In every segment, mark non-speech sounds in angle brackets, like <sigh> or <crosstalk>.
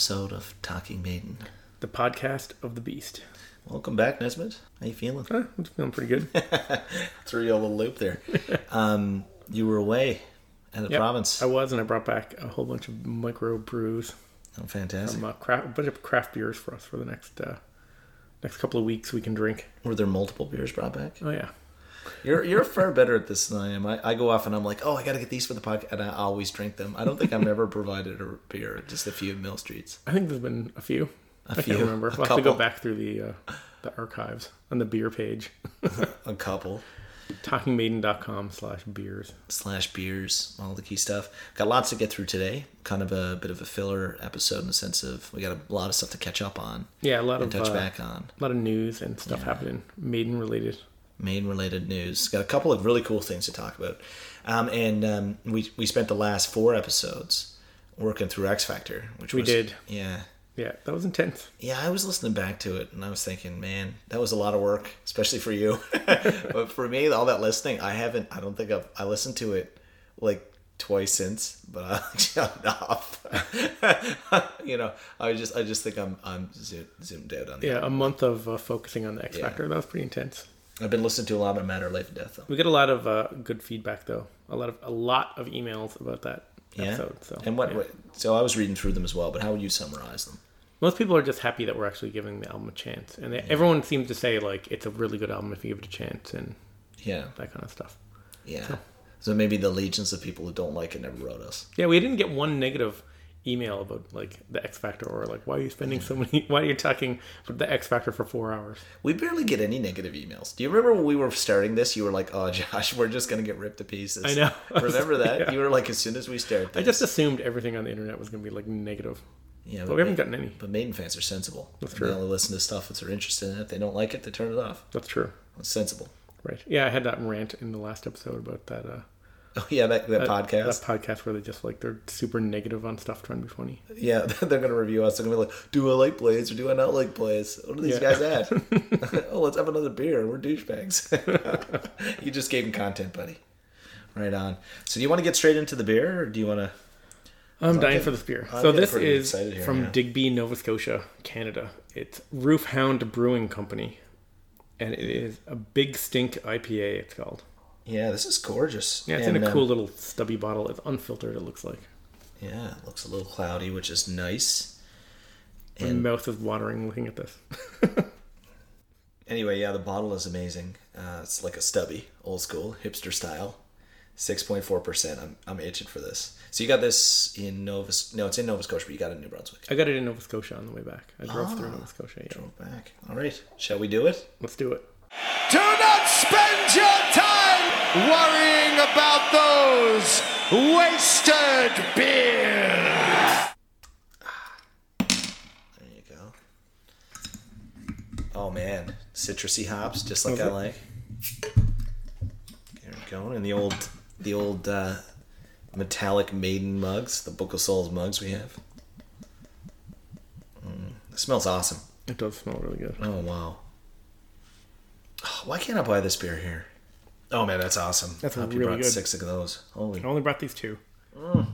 episode of Talking Maiden. The podcast of the beast. Welcome back, Nesmith. How you feeling? Huh, I'm feeling pretty good. <laughs> Threw you a little loop there. um, you were away in the Yep, province. I was, and I brought back a whole bunch of micro brews, Oh, fantastic. some uh, craft, a bunch of craft beers for us for the next uh, next couple of weeks. We can drink. Were there multiple beers brought back? Oh yeah, You're you're far better at this than I am. I, I go off and I'm like, oh, I got to get these for the podcast, and I always drink them. I don't think I've ever provided a beer, just a few Mill Streets. I think there's been a few. A I few, can't remember. We'll have to go back through the uh, the archives on the beer page. <laughs> A couple talkingmaiden.com slash beers. slash beers, all the key stuff. Got lots to get through today. Kind of a bit of a filler episode in the sense of we got a lot of stuff to catch up on Yeah, a lot of touch uh, back on. a lot of news and stuff happening, maiden related. Main related news. Got a couple of really cool things to talk about. Um, and um, we we spent the last four episodes working through X Factor, which We was, did. Yeah, Yeah, that was intense. yeah. I was listening back to it and I was thinking, man, that was a lot of work, especially for you. <laughs> but for me, all that listening, I haven't. I don't think I've. I listened to it like twice since, but I shut off. <laughs> you know, I just I just think I'm I'm zoomed out on the. Yeah, a month of uh, focusing on the X Yeah. Factor. That was pretty intense. I've been listening to a lot of Matter, Life, and Death though. We get a lot of uh, good feedback though. A lot of a lot of emails about that Yeah. episode. So and what, yeah. what? So I was reading through them as well. But how would you summarize them? most people are just happy that we're actually giving the album a chance, and they, everyone seems to say like it's a really good album if you give it a chance and Yeah. that kind of stuff. Yeah. So maybe the legions of people who don't like it never wrote us. Yeah, we didn't get one negative email about like the X Factor or like why are you spending so many <laughs> why are you talking about the X Factor for four hours? We barely get any negative emails. Do you remember when we were starting this? You were like, "Oh, <laughs> Josh, we're just gonna get ripped to pieces." I know. <laughs> Remember that? Yeah. You were like, as soon as we start, I just assumed everything on the internet was to be like negative, yeah, but we haven't gotten any. But Maiden fans are sensible. That's true. They only listen to stuff if they're interested in it. If they don't like it, they turn it off. That's true, It's sensible. right? Yeah, I had that rant in the last episode about that. Uh, Oh <laughs> yeah, that, that, podcast. That podcast where they just like they're super negative on stuff trying to be funny. Yeah, <laughs> they're gonna review us. They're gonna be like, "Do I like Blaze or do I not like Blaze? What are these Yeah. guys at? <laughs> oh, let's have another beer. We're douchebags." you just gave them content, buddy. Right on. So, do you want to get straight into the beer, or do you want to? I'm dying for this beer. I'm so this is here, from yeah. Digby, Nova Scotia, Canada. It's Roof Hound Brewing Company, and it is a Big Stink IPA. It's called. Yeah, this is gorgeous. Yeah, it's And, in a um, cool little stubby bottle. It's unfiltered. It looks like. Yeah, it looks a little cloudy, which is nice. My And mouth is watering looking at this. <laughs> anyway, yeah, the bottle is amazing. Uh, it's like a stubby, old school, hipster style. Six point four percent. I'm I'm itching for this. So you got this in Nova? No, it's in Nova Scotia, but you got it in New Brunswick. I got it in Nova Scotia on the way back. I drove Ah. through Nova Scotia. Yeah. Drove back. All right, shall we do it? Let's do it. Do not spend your time worrying about those wasted beers. There you go. Oh man, citrusy hops, just like I like. There we go. And the old, the old uh, metallic maiden mugs, the Book of Souls mugs we have. Mm, it smells awesome. It does smell really good. Oh wow. Oh, why can't I buy this beer here? Oh man, that's awesome. That's I hope you really brought good. six of those. Holy. I only brought these two. Oh,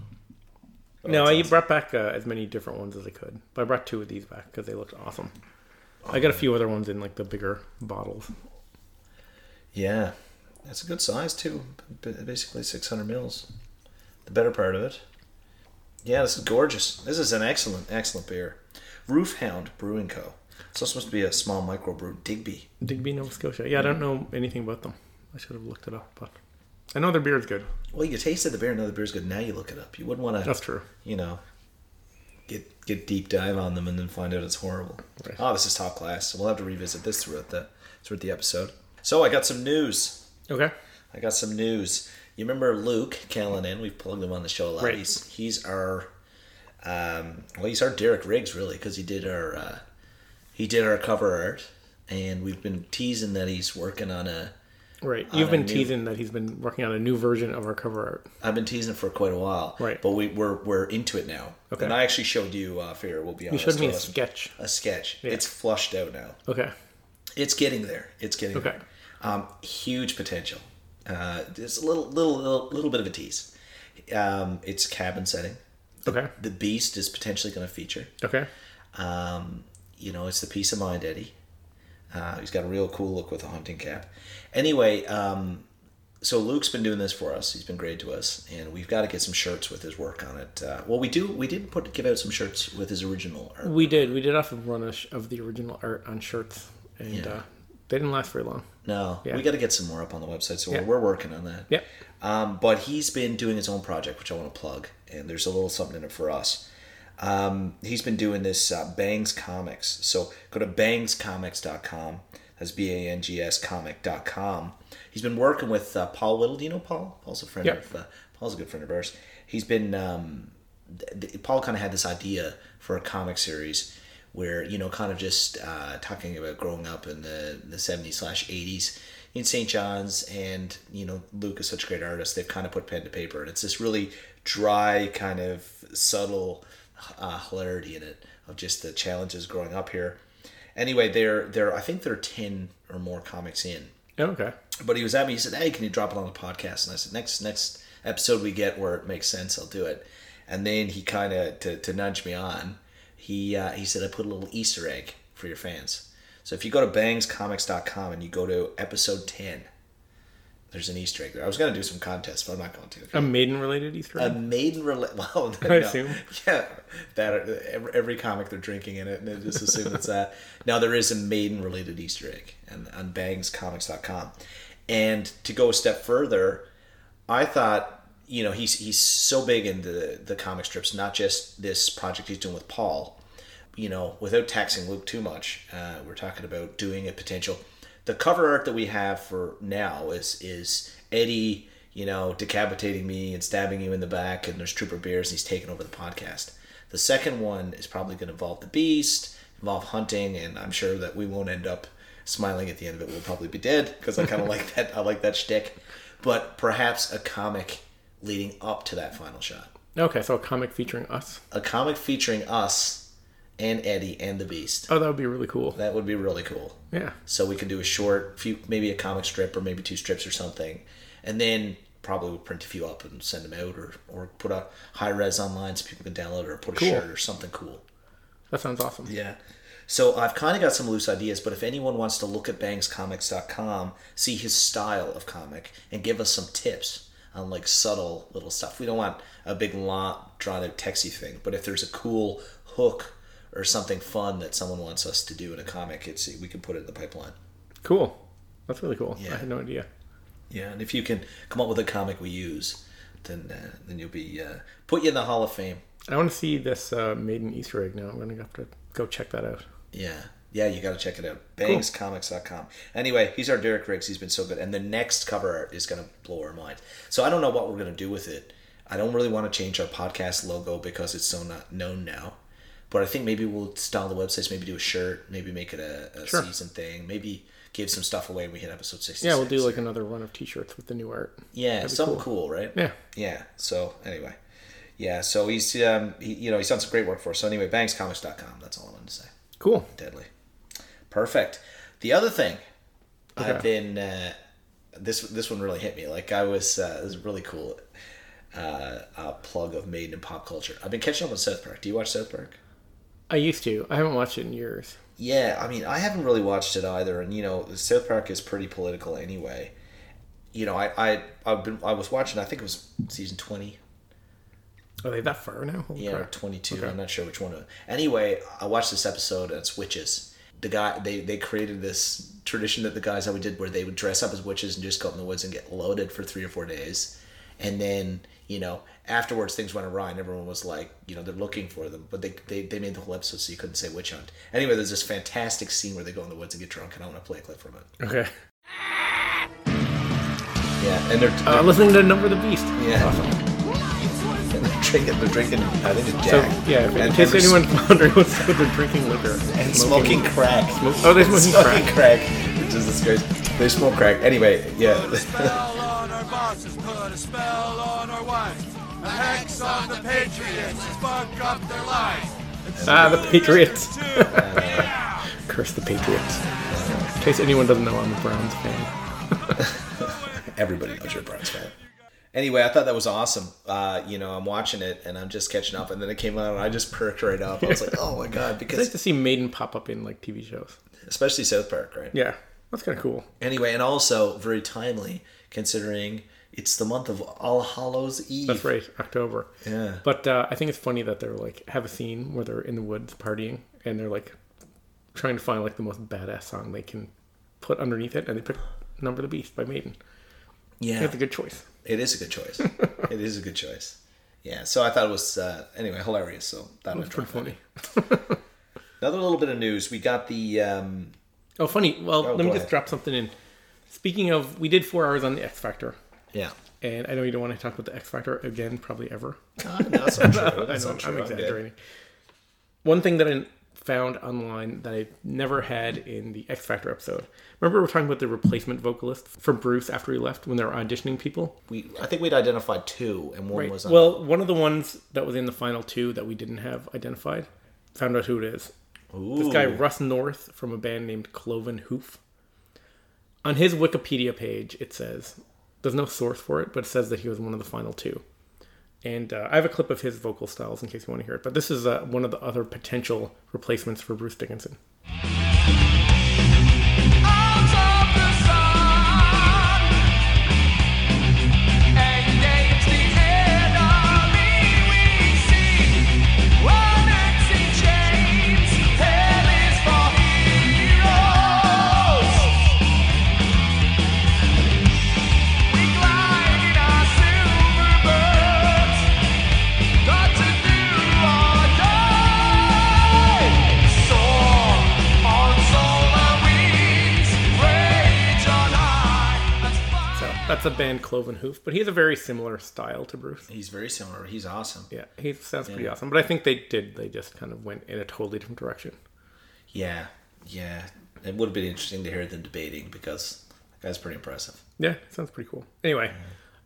no, I awesome. brought back uh, as many different ones as I could, but I brought two of these back because they looked awesome. I got a few other ones in like the bigger bottles. Yeah, that's a good size too. B- Basically 600 mils. The better part of it. Yeah, this is gorgeous. This is an excellent, excellent beer. Roof Hound Brewing Co. So It's supposed to be a small microbrew. Digby. Digby, Nova Scotia. Yeah, I don't know anything about them. I should have looked it up, but I know their beer is good. Well, you tasted the beer, and know the beer's good. Now you look it up. You wouldn't want to, That's true. you know, get get deep dive on them and then find out it's horrible. Right. Oh, this is top class. So we'll have to revisit this throughout the throughout the episode. So I got some news. Okay. I got some news. You remember Luke Callanan? We've plugged him on the show a lot. Right. He's he's our um, well, he's our Derek Riggs really because he did our uh, he did our cover art, and we've been teasing that he's working on a. Right. You've been new- teasing that he's been working on a new version of our cover art. I've been teasing for quite a while, Right. But we, we're we're into it now. Okay. And I actually showed you uh, Fear. We'll be You honest. showed me a sketch. A sketch. Yeah. It's flushed out now. Okay. It's getting there. It's getting Okay. there. Um, huge potential. Uh, just a little, little, little, little bit of a tease. Um, it's cabin setting. Okay. The Beast is potentially going to feature. Okay. Um, you know, it's the Piece of Mind Eddie. Uh, he's got a real cool look with a hunting cap. Anyway, um, so Luke's been doing this for us. He's been great to us, and we've got to get some shirts with his work on it. Uh, well, we do. We did put give out some shirts with his original art. We did. We did a run sh- of the original art on shirts, and Yeah. uh, they didn't last very long. No, Yeah. we got to get some more up on the website, so Yeah. we're, we're working on that. Yep. Um, but he's been doing his own project, which I want to plug, and there's a little something in it for us. Um, he's been doing this uh, Bangs Comics. So go to bangscomics.com. That's B A N G S comic.com. He's been working with uh, Paul Whittle. Do you know Paul? Paul's a friend Yep. of uh, Paul's a good friend of ours. He's been um, th- th- Paul kind of had this idea for a comic series where you know kind of just uh, talking about growing up in the the 70s slash 80s in St. John's and you know Luke is such a great artist they've kind of put pen to paper and it's this really dry kind of subtle uh, hilarity in it of just the challenges growing up here anyway they're they're I think they're 10 or more comics in Oh, okay. but he was at me. He said, "Hey, can you drop it on the podcast?" And I said, "Next next episode we get where it makes sense, I'll do it." And then he kind of to, to nudge me on. He uh, he said, "I put a little Easter egg for your fans." So if you go to bangscomics.com and you go to episode ten, there's an Easter egg there. I was gonna do some contests, but I'm not going to. A maiden related Easter egg. A maiden related. <laughs> well, I assume. yeah, that every, every comic they're drinking in it, and they just assume it's that. <laughs> Now there is a maiden related Easter egg, and on bangscomics.com. And to go a step further, I thought you know he's he's so big into the, the comic strips, not just this project he's doing with Paul. You know, without taxing Luke too much, uh, we're talking about doing a potential. The cover art that we have for now is is Eddie, you know, decapitating me and stabbing you in the back, and there's Trooper Beers, and he's taking over the podcast. The second one is probably going to involve the Beast, involve hunting, and I'm sure that we won't end up smiling at the end of it. We'll probably be dead because I kind of <laughs> like that. I like that shtick, but perhaps a comic leading up to that final shot. Okay, so a comic featuring us. A comic featuring us and Eddie and the Beast. Oh, that would be really cool. That would be really cool. Yeah. So we could do a short, few, maybe a comic strip or maybe two strips or something, and then probably we'll print a few up and send them out, or or put a high res online so people can download it, or put a Cool. shirt or something cool. That sounds awesome. Yeah. So I've kind of got some loose ideas, but if anyone wants to look at bangscomics.com, see his style of comic, and give us some tips on like subtle little stuff. We don't want a big long drawn out texty thing, but if there's a cool hook or something fun that someone wants us to do in a comic, it's we can put it in the pipeline. Cool. That's really cool. Yeah. I had no idea. Yeah, and if you can come up with a comic we use, then uh, then you'll be uh, put you in the Hall of Fame. I want to see this uh, maiden Easter egg now. I'm going to have to go check that out. Yeah. Yeah, you got to check it out. Bangscomics.com. Anyway, he's our Derek Riggs. He's been so good. And the next cover art is going to blow our mind. So I don't know what we're going to do with it. I don't really want to change our podcast logo because it's so not known now. But I think maybe we'll style the websites, maybe do a shirt, maybe make it a, a Sure. season thing, maybe give some stuff away and we hit episode 66. Yeah, we'll do like another run of T-shirts with the new art. Yeah, something cool. right? Yeah. Yeah. So anyway, yeah. So he's um, he, you know he's done some great work for us. So anyway, bangscomics.com. That's all I wanted to say. Cool. Deadly. Perfect. The other thing I've been uh, this this one really hit me. Like I was uh, this is really cool. Uh, a plug of Maiden in pop culture. I've been catching up on South Park. Do you watch South Park? I used to. I haven't watched it in years. Yeah, I mean, I haven't really watched it either, and you know, South Park is pretty political anyway. You know, I I I've been I was watching. I think it was season twenty. Are they that far now? Holy Yeah, crap. 22. Okay. I'm not sure which one. Anyway, I watched this episode. And it's witches. The guy they they created this tradition that the guys always did where they would dress up as witches and just go out in the woods and get loaded for three or four days, and then you know afterwards things went awry and everyone was like you know they're looking for them, but they they, they made the whole episode so you couldn't say witch hunt. Anyway, there's this fantastic scene where they go in the woods and get drunk, and I want to play a clip from it. Okay. Yeah, and they're, Uh, listening to Number of the Beast. Yeah. Awesome. they're drinking they're drinking I think it's So Jack. yeah, if, in And- case and anyone's <laughs> wondering what's what they're drinking liquor and smoking crack. Smoke- oh, they're smoking Smoking crack. crack, which is disgraceful. They smoke crack. Anyway, yeah. Spell on our bosses, put a spell on our wives. A hex on the patriots, fuck up their lives. Ah, the Patriots. <laughs> Curse the Patriots. In case anyone doesn't know, I'm a Browns fan. <laughs> Everybody knows you're a Browns fan. Anyway, I thought that was awesome. Uh, you know, I'm watching it and I'm just catching up, and then it came out and I just perked right up. I was like, oh my god, It's nice because to see Maiden pop up in like TV shows. especially South Park, right? Yeah, that's kind of cool. Anyway, and also very timely considering it's the month of All Hallows Eve. That's right, October. Yeah. But uh, I think it's funny that they're like have a scene where they're in the woods partying and they're like trying to find like the most badass song they can put underneath it, and they pick "Number of the Beast" by Maiden. Yeah, That's a good choice. it is a good choice. <laughs> it is a good choice. Yeah, so I thought it was uh, anyway hilarious. So that was Pretty funny. Another little bit of news. We got the um, Oh, funny. Well, Oh, let me go just drop something in. Speaking of, we did four hours on the X Factor, yeah. and I know you don't want to talk about the X Factor again, probably ever. Uh, no, that's not true. <laughs> I That's know, not true. I'm I'm good. exaggerating. One thing that I found online that I never had in the X Factor episode. Remember we were talking about the replacement vocalist for Bruce after he left when they were auditioning people? We, I think we'd identified two, and one was on Well, one of the ones that was in the final two that we didn't have identified, found out who it is. This guy, Russ North, from a band named Cloven Hoof. On his Wikipedia page, it says, there's no source for it, but it says that he was one of the final two. And uh, I have a clip of his vocal styles in case you want to hear it. But this is uh, one of the other potential replacements for Bruce Dickinson. Fire. So that's a band Cloven Hoof, but he has a very similar style to Bruce. He's very similar. He's awesome. Yeah, he sounds pretty awesome. But I think they did, they just kind of went in a totally different direction. Yeah, yeah. It would have been interesting to hear them debating because that guy's pretty impressive. Yeah, sounds pretty cool. Anyway,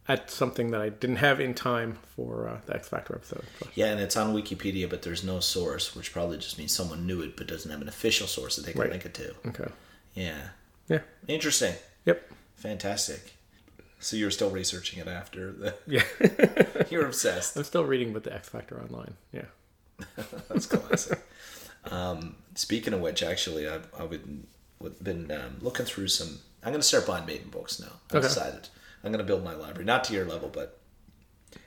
that's something that I didn't have in time for uh, the X Factor episode. So. Yeah, and it's on Wikipedia, but there's no source, which probably just means someone knew it but doesn't have an official source that they can Right. link it to. Okay. Yeah. Yeah. Interesting. Yep. Fantastic. So you're still researching it after the Yeah. <laughs> you're obsessed. I'm still reading about the X Factor online. Yeah. <laughs> That's classic. um, speaking of which, actually, I've, I've been, been um, looking through some. I'm going to start buying Maiden books now. I've Okay. decided. I'm going to build my library, not to your level, but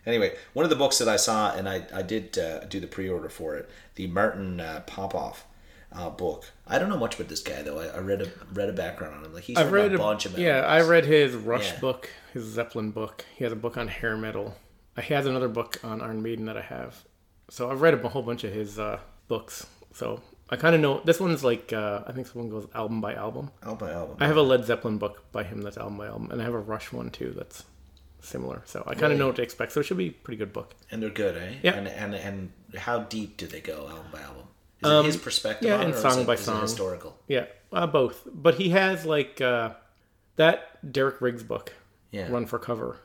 anyway, one of the books that I saw, and I, I did uh, do the pre-order for it, the Martin uh, Popoff uh, book. I don't know much about this guy though. I, I read a read a background on him. Like he's I've read a bunch of Yeah. I read his Rush Yeah. book, his Zeppelin book. He has a book on hair metal. Uh, He has another book on Iron Maiden that I have. So I've read a whole bunch of his uh, books. So I kind of know. This one's like uh, I think someone goes album by album. album by album. I have a Led Zeppelin book by him that's album by album, and I have a Rush one too that's similar. So I kind of know what to expect. So it should be a pretty good book. and they're good, eh? Yeah. And and and how deep do they go album by album? Is it his perspective Um, yeah, on and song it- by song. historical? Yeah, uh, both. But he has like uh, that Derek Riggs book, Yeah. Run for Cover.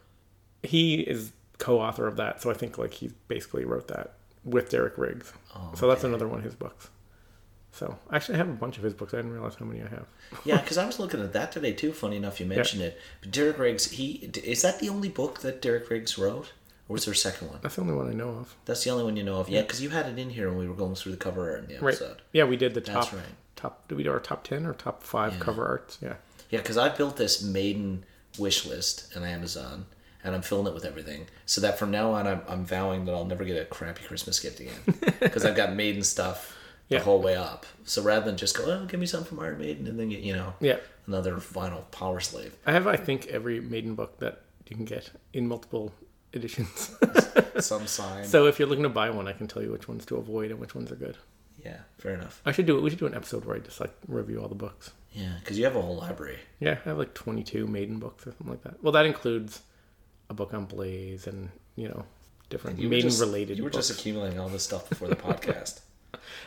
He is co-author of that, so I think like he basically wrote that with Derek Riggs. Oh, so that's another one of his books. So actually, I have a bunch of his books. I didn't realize how many I have. Yeah, because I was looking at that today too. Funny enough, you mentioned it. But Derek Riggs, he is that the only book that Derek Riggs wrote, or was there a second one? That's the only one I know of. That's the only one you know of. Yeah, because you had it in here when we were going through the cover art in the episode. Right. Yeah, we did the top. That's right. Top. Did we do our top ten or top five cover arts? Yeah. Yeah, because I built this maiden wish list on Amazon, and I'm filling it with everything, so that from now on, I'm, I'm vowing that I'll never get a crappy Christmas gift again, <laughs> because I've got maiden stuff the Yeah. whole way up. So rather than just go, oh, give me something from Iron Maiden, and then get you know, Yeah. another vinyl power slave. I have, I think, every Maiden book that you can get in multiple editions. <laughs> Some sign. so if you're looking to buy one, I can tell you which ones to avoid and which ones are good. yeah, fair enough. I should do it. We should do an episode where I just like review all the books. Yeah, because you have a whole library. Yeah, I have like 22 Maiden books or something like that. Well, that includes a book on Blaze and you know different You Maiden just- related. You were books. just accumulating all this stuff before the <laughs> podcast.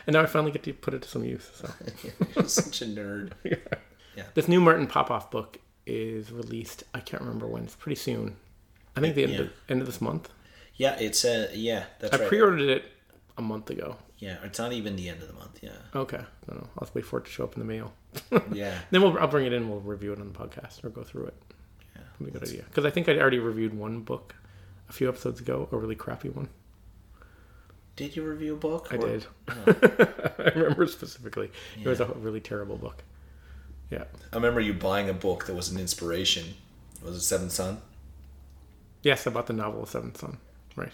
and now I finally get to put it to some use. So <laughs> You're such a nerd. Yeah. This new Martin Popoff book is released. I can't remember when. It's pretty soon. I think the end, Yeah. of, end of this month. Yeah, it's uh, yeah, that's I right. pre-ordered it a month ago. yeah, it's not even the end of the month. Yeah, Okay, I don't know. I'll wait for it to show up in the mail. <laughs> yeah. Then we'll I'll bring it in. We'll review it on the podcast or go through it. Yeah. That'd be a good idea. Because I think I already reviewed one book a few episodes ago, a really crappy one. Did you review a book? I or- did. <laughs> I remember specifically. It was a really terrible book. Yeah. I remember you buying a book that was an inspiration. Was it Seventh Son? Yes, about the novel Seventh Son. Right.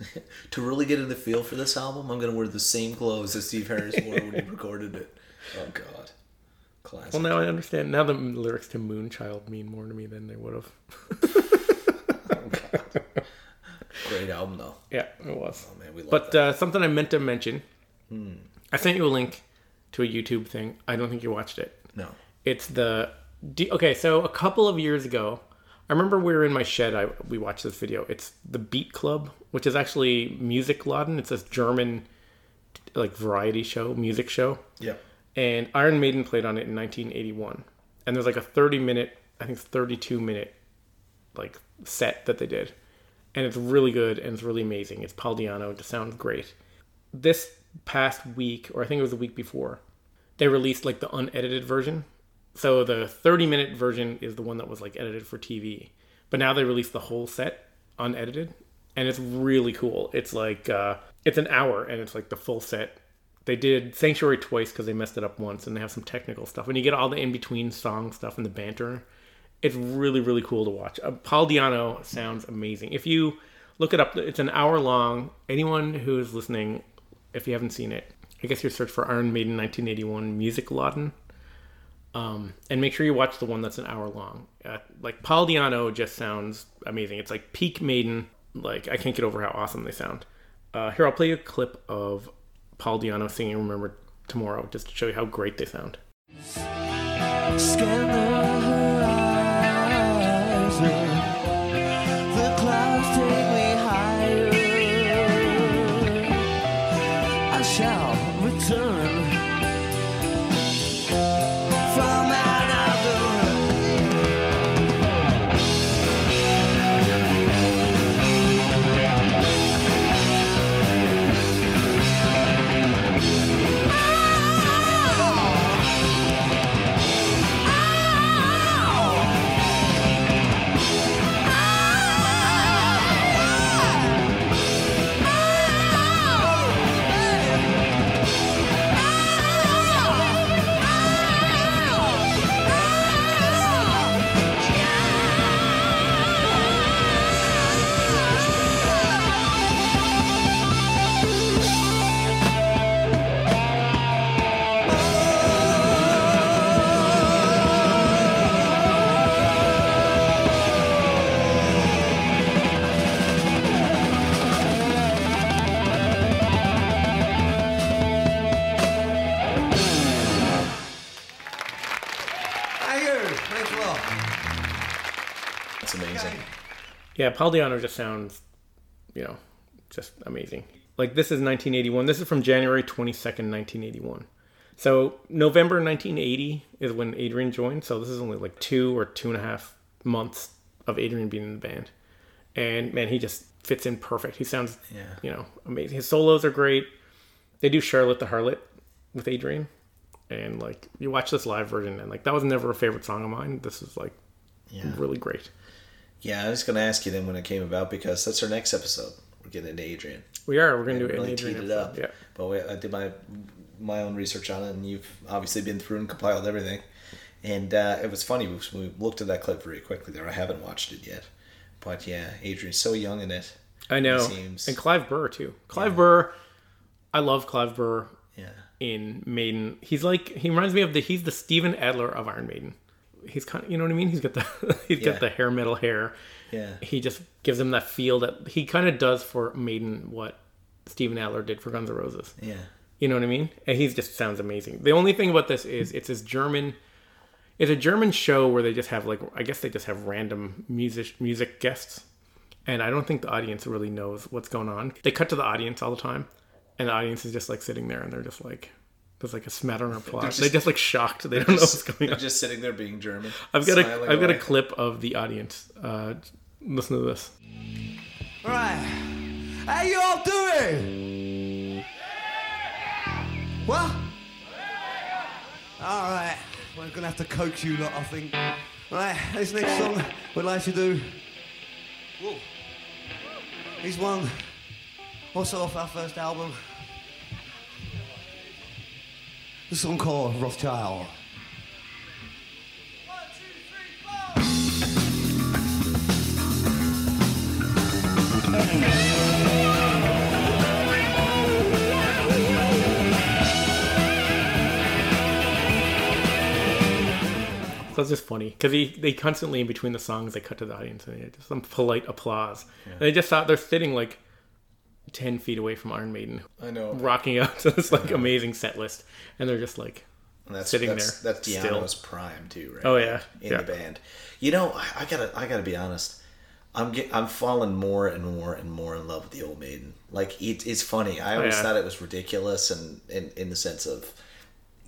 <laughs> To really get in the feel for this album, I'm gonna wear the same clothes that Steve Harris wore when he <laughs> recorded it. Oh God, classic. Well, now I understand. Now the lyrics to Moonchild mean more to me than they would have. <laughs> Oh, Great album though. Yeah, it was. Oh man, we love But uh, something I meant to mention. I sent you a link to a YouTube thing. I don't think you watched it. no. It's the okay. So a couple of years ago, I remember we were in my shed. I we watched this video. It's the Beat Club, which is actually Musikladen. It's this German like variety show, music show, Yeah. and Iron Maiden played on it in 1981. And there's like a 30 minute, I think it's 32 minute like set that they did, and it's really good and it's really amazing. It's Paul Di'Anno. It sounds great. This past week, or I think it was the week before, they released like the unedited version. So the 30 minute version is the one that was like edited for TV. But now they released the whole set unedited and it's really cool. It's like uh it's an hour and it's like the full set. They did Sanctuary twice cuz they messed it up once and they have some technical stuff. And you get all the in between song stuff and the banter. It's really really cool to watch. Uh, Paul Di'Anno sounds amazing. If you look it up, it's an hour long. Anyone who is listening if you haven't seen it, I guess you search for Iron Maiden 1981 Musikladen. Um, and make sure you watch the one that's an hour long. Uh, like Paul Di'Anno just sounds amazing. It's like peak Maiden. Like I can't get over how awesome they sound. Uh, here, I'll play you a clip of Paul Di'Anno singing "Remember Tomorrow" just to show you how great they sound. Yeah, Paul Di'Anno just sounds, you know, just amazing. Like this is 1981. This is from January 22nd, 1981. So November 1980 is when Adrian joined. So this is only like two or two and a half months of Adrian being in the band. And man, he just fits in perfect. He sounds, Yeah. you know, amazing. His solos are great. They do Charlotte the Harlot with Adrian. And like you watch this live version and like that was never a favorite song of mine. This is like Yeah. really great. Yeah, I was gonna ask you then when it came about because that's our next episode. We're getting into Adrian. We are. We're gonna do it really Adrian teed it up. Yeah. But we, I did my my own research on it, and you've obviously been through and compiled everything. And uh, it was funny we, we looked at that clip very quickly there. I haven't watched it yet, but yeah, Adrian's so young in it. I know. Seems- And Clive Burr too. Clive Burr, I love Clive Burr Yeah, in Maiden. He's like he reminds me of the he's the Steven Adler of Iron Maiden. He's kind of you know what I mean. He's got the <laughs> he's Yeah. got the hair metal hair. yeah, He just gives him that feel that he kind of does for Maiden what Steven Adler did for Guns N' Roses. yeah. You know what I mean? And he just sounds amazing. The only thing about this is it's this German. It's a German show where they just have like I guess they just have random music music guests, and I don't think the audience really knows what's going on. They cut to the audience all the time, and the audience is just like sitting there and they're just like there's like a smattering of applause. They're just like shocked. They don't know what's going They're on. just sitting there being German. I've got a smiling I've got a clip of the audience. Uh, listen to this. Right. How you all doing? What? All right. We're gonna have to coax you a lot, I think. All right, This next song we'd like to do. Whoa. He's one. Also off our first album. The song called Wrathchild. So it's just funny because he they constantly in between the songs they cut to the audience and they just some polite applause. And they just thought they're sitting like ten feet away from Iron Maiden, I know. rocking out to this like amazing set list, and they're just like, And that's sitting that's, there That's still. Prime too, right? Oh, yeah. in Yeah. the band. You know, I, I gotta, I gotta be honest. I'm get, I'm falling more and more and more in love with the old maiden. Like it, it's funny. I always Oh, yeah. thought it was ridiculous, and in, in the sense of,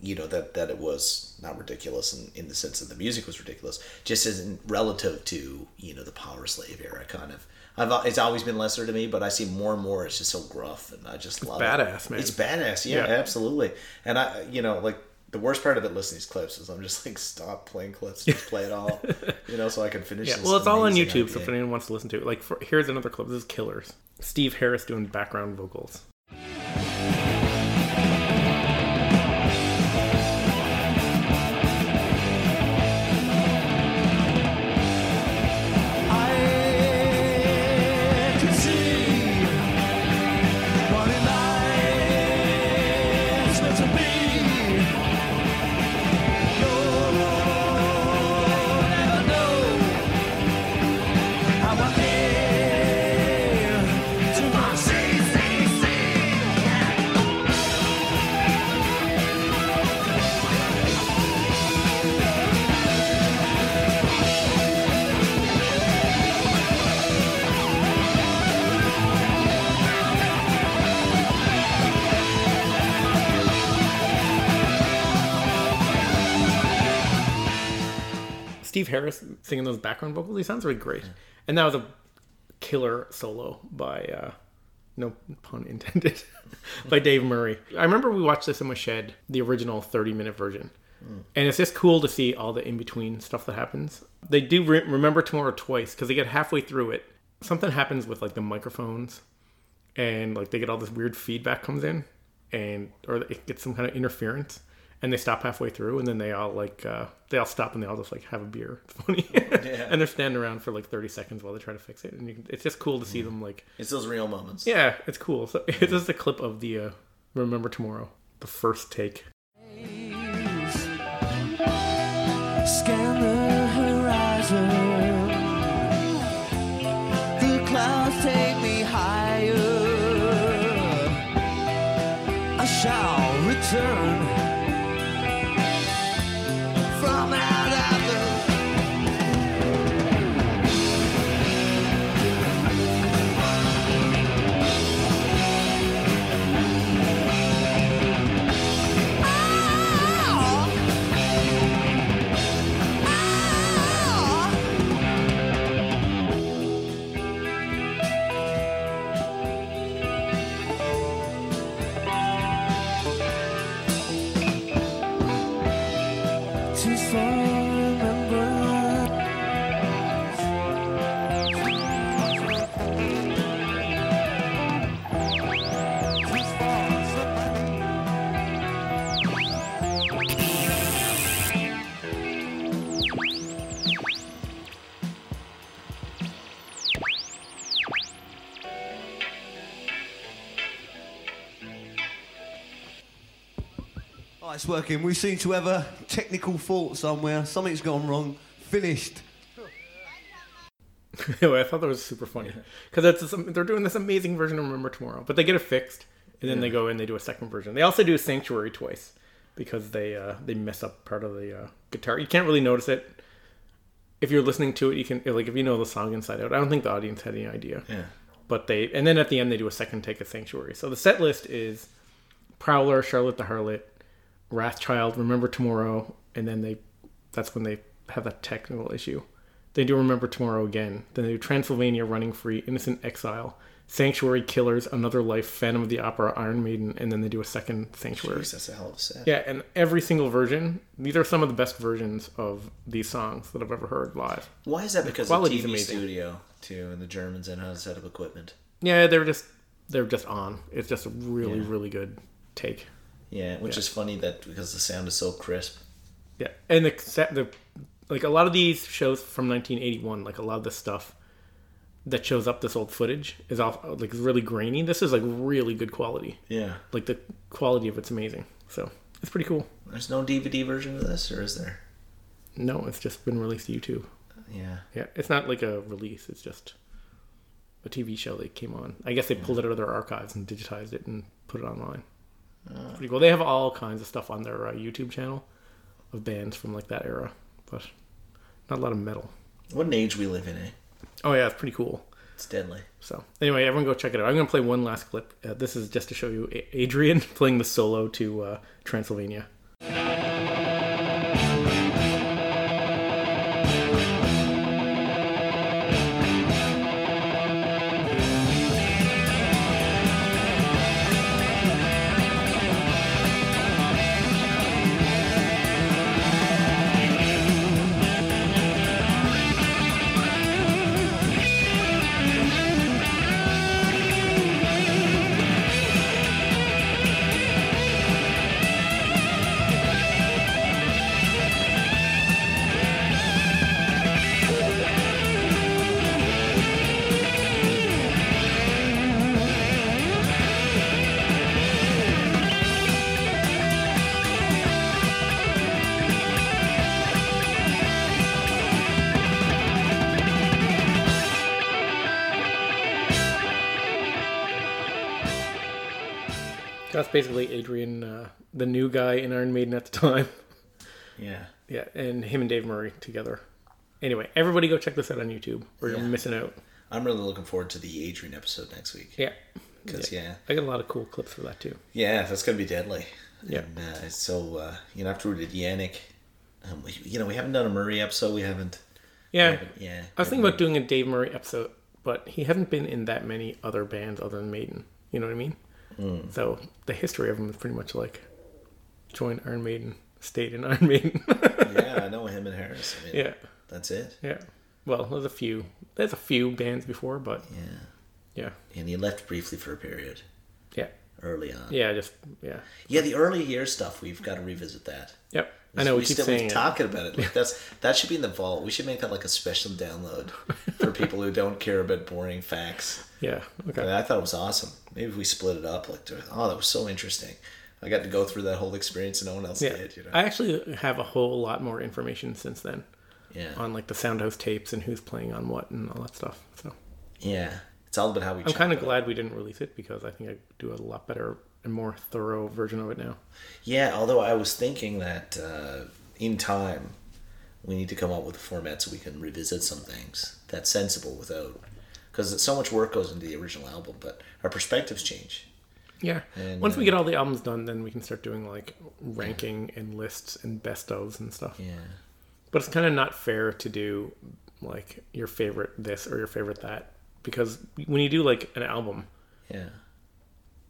you know, that that it was not ridiculous, in, in the sense that the music was ridiculous, just as in relative to you know the Power Slave era kind of. I've it's always been lesser to me, but I see more and more. It's just so gruff, and I just love it. it's badass, it. man. It's badass, yeah, Yeah. absolutely. And I, you know, like the worst part of it listening to these clips is I'm just like, stop playing clips, just play it all, <laughs> you know, so I can finish. yeah. this Well, it's all on YouTube, so if anyone wants to listen to it, like for, here's another clip. This is Killers. Steve Harris doing background vocals. Steve Harris singing those background vocals. He sounds really great. And that was a killer solo by, uh, no pun intended, <laughs> by Dave Murray. I remember we watched this in my shed, the original 30 minute version. And it's just cool to see all the in between stuff that happens. They do re- remember tomorrow twice because they get halfway through it. Something happens with like the microphones, and like they get all this weird feedback comes in, and or it gets some kind of interference, and they stop halfway through, and then they all like uh, they all stop and they all just like have a beer. It's <laughs> funny, and they're standing around for like thirty seconds while they try to fix it, and you can, it's just cool to see them like It's those real moments. yeah, it's cool. So <laughs> it's just a clip of the uh, Remember Tomorrow, the first take. Scan the horizon. It's working. We seem to have a technical fault somewhere. Something's gone wrong. Finished. <laughs> Anyway, I thought that was super funny because it's they're doing this amazing version of Remember Tomorrow, but they get it fixed, and then they go in and they do a second version. They also do Sanctuary twice because they uh, they mess up part of the uh, guitar. You can't really notice it if you're listening to it. You can like if you know the song inside out. I don't think the audience had any idea. Yeah. But they and then at the end they do a second take of Sanctuary. So the set list is Prowler, Charlotte the Harlot, Wrathchild, Remember Tomorrow, and then they that's when they have that technical issue. They do Remember Tomorrow again. Then they do Transylvania, Running Free, Innocent Exile, Sanctuary, Killers, Another Life, Phantom of the Opera, Iron Maiden, and then they do a second Sanctuary. Jeez, that's a hell of a set. Yeah, and every single version, these are some of the best versions of these songs that I've ever heard live. Why is that? Because of quality's TV amazing. studio too, and the Germans and how to set up equipment. Yeah, they're just they're just on. It's just a really Yeah. really good take. Yeah, which Yeah. is funny that because the sound is so crisp. Yeah, and the the like a lot of these shows from 1981, like a lot of the stuff that shows up this old footage is all like really grainy. This is like really good quality. Yeah. Like the quality of it's amazing. So it's pretty cool. There's no DVD version of this, or is there? No, it's just been released to YouTube. Yeah. Yeah, it's not like a release. It's just a TV show that came on. I guess they pulled it out of their archives and digitized it and put it online. It's pretty cool. They have all kinds of stuff on their uh, YouTube channel of bands from like that era, but not a lot of metal. What an age we live in, eh? Oh yeah, it's pretty cool. It's deadly. So anyway, everyone go check it out. I'm gonna play one last clip. Uh, this is just to show you Adrian <laughs> playing the solo to uh, Transylvania. Time. Yeah. Yeah, and him and Dave Murray together. Anyway, everybody go check this out on YouTube, or you're missing out. I'm really looking forward to the Adrian episode next week. Yeah, Because, yeah. I got a lot of cool clips for that too. Yeah, that's going to be deadly. Yeah. And, uh, so, uh, you know, after we did Janick, um, we, you know, we haven't done a Murray episode. We haven't. Yeah, we haven't- yeah. I was thinking about doing a Dave Murray episode, but he hasn't been in that many other bands other than Maiden. You know what I mean? Hmm. So the history of him is pretty much like joined Iron Maiden, stayed in <laughs> Iron Maiden. yeah, I know him and Harris. I mean, yeah, That's it. yeah. Well, there's a few. There's a few bands before, but Yeah. yeah, And he left briefly for a period yeah, early on. yeah. Just yeah, Yeah, the early year stuff, we've got to revisit that. yep. I know we, keep still saying we're talking about it. Like <laughs> that's that should be in the vault. We should make that like a special download for people who don't care about boring facts. <laughs> Yeah. Okay. And I thought it was awesome. Maybe if we split it up, like, oh, that was so interesting. I got to go through that whole experience and no one else Yeah. did. You know? I actually have a whole lot more information since then yeah, on like the Soundhouse tapes and who's playing on what and all that stuff. So yeah. It's all about how we. I'm kind of glad we didn't release it because I think I do a lot better and more thorough version of it now. Yeah, although I was thinking that uh, in time we need to come up with a format so we can revisit some things that's sensible without because so much work goes into the original album, but our perspectives change. Yeah. And, Once we uh, get all the albums done, then we can start doing like ranking and lists and best ofs and stuff. Yeah, But it's kind of not fair to do like your favorite this or your favorite that because when you do like an album, yeah,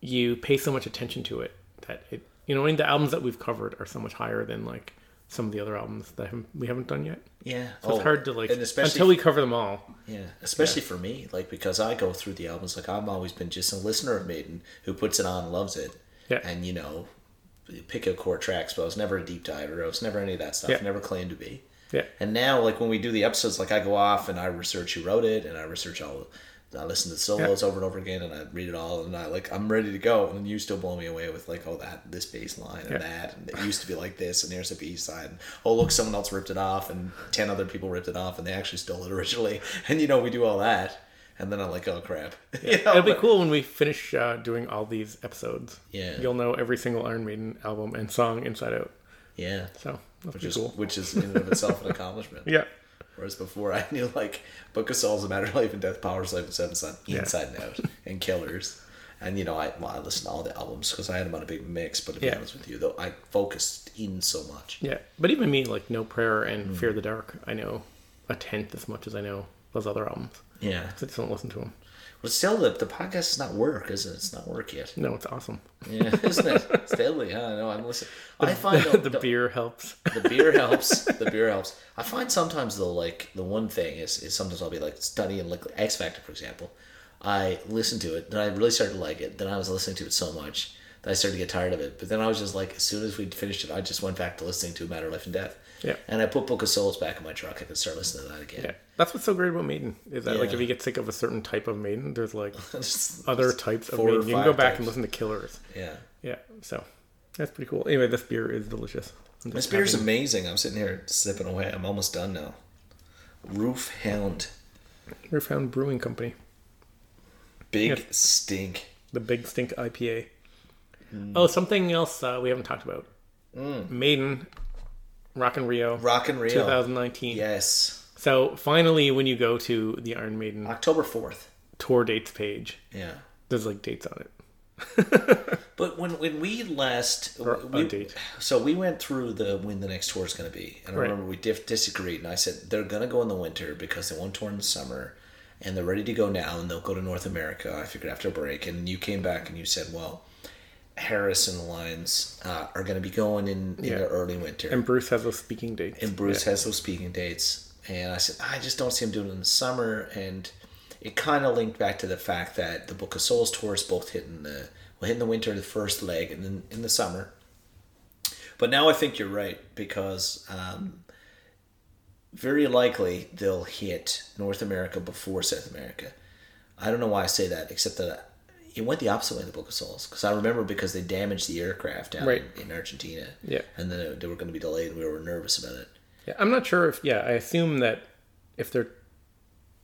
you pay so much attention to it that it you know I mean, the albums that we've covered are so much higher than like some of the other albums that we haven't done yet. Yeah. So it's oh, hard to like Oh, and especially until we cover them all. Yeah, especially for me, like because I go through the albums. Like I've always been just a listener of Maiden who puts it on, loves it, Yeah. and you know, pick out core tracks. But I was never a deep diver. I was never any of that stuff. Yeah. Never claimed to be. Yeah. And now, like when we do the episodes, like I go off and I research who wrote it, and I research all. I listen to solos over and over again, and I read it all, and I like I'm ready to go, and then you still blow me away with like, oh that this bass line and Yeah. that, and it used to be like this, and there's a B side, and oh look, someone else ripped it off, and ten other people ripped it off, and they actually stole it <laughs> originally, and you know we do all that, and then I'm like, oh crap, <laughs> You know, It'll be but- cool when we finish uh, doing all these episodes. Yeah. You'll know every single Iron Maiden album and song inside out. Yeah, So which is cool. which is in and of itself an <laughs> accomplishment. Yeah. Whereas before <laughs> I knew like Book of Souls, A Matter of Life and Death, Power Slave, and Seven Son, Yeah. Inside and Out, <laughs> and Killers. And you know, I well, I listened to all the albums because I had them on a big mix. But to be Yeah. honest with you, though, I focused in so much. Yeah. But even me, like No Prayer and Hmm. Fear the Dark, I know a tenth as much as I know those other albums. Yeah, I just don't listen to them. But still, the the podcast is not work, is it? It's not work yet. No, it's awesome. Yeah, <laughs> isn't it? It's deadly. I know. I'm listening. I find <laughs> though, the beer helps. the beer <laughs> helps. The beer helps. I find sometimes though, like the one thing is, is sometimes I'll be like studying like X Factor, for example. I listened to it. Then I really started to like it. Then I was listening to it so much that I started to get tired of it. But then I was just like, as soon as we finished it, I just went back to listening to Matter of Life and Death. Yeah. And I put Book of Souls back in my truck. I could start listening to that again. Yeah, that's what's so great about Maiden is that like if you get sick of a certain type of Maiden, there's like <laughs> Just other types of Maiden. You can go back and listen to Killers. Yeah. Yeah, so that's pretty cool. Anyway, this beer is delicious. This beer is amazing. I'm sitting here sipping away. I'm almost done now. Roof Hound. Riffhound Brewing Company, Big Yeah. stink. the Big Stink IPA. Hmm. Oh, something else uh, we haven't talked about. Maiden, Rock in Rio, Rock in Rio. 2019. Yes. So finally, when you go to the Iron Maiden October 4th. tour dates page, Yeah. there's like dates on it. <laughs> But when when we last we, date. so we went through the when the next tour is going to be, and I Right. remember we diff- disagreed, and I said they're going to go in the winter because they won't tour in the summer, and they're ready to go now, and they'll go to North America. I figured after a break, and you came back and you said, well, Harris and the Lions uh, are going to be going in in Yeah. the early winter, And Bruce has those speaking dates. and Bruce Yeah. has those speaking dates. And I said, I just don't see him doing it in the summer. And it kind of linked back to the fact that the Book of Souls tour is both hit in the well, hit in the winter, the first leg, and then in the summer. But now I think you're right because um, very likely they'll hit North America before South America. I don't know why I say that, except that it went the opposite way in the Book of Souls. Because I remember because they damaged the aircraft down Right. in, in Argentina. Yeah. And then they were going to be delayed, and we were nervous about it. Yeah, I'm not sure if. Yeah, I assume that if they're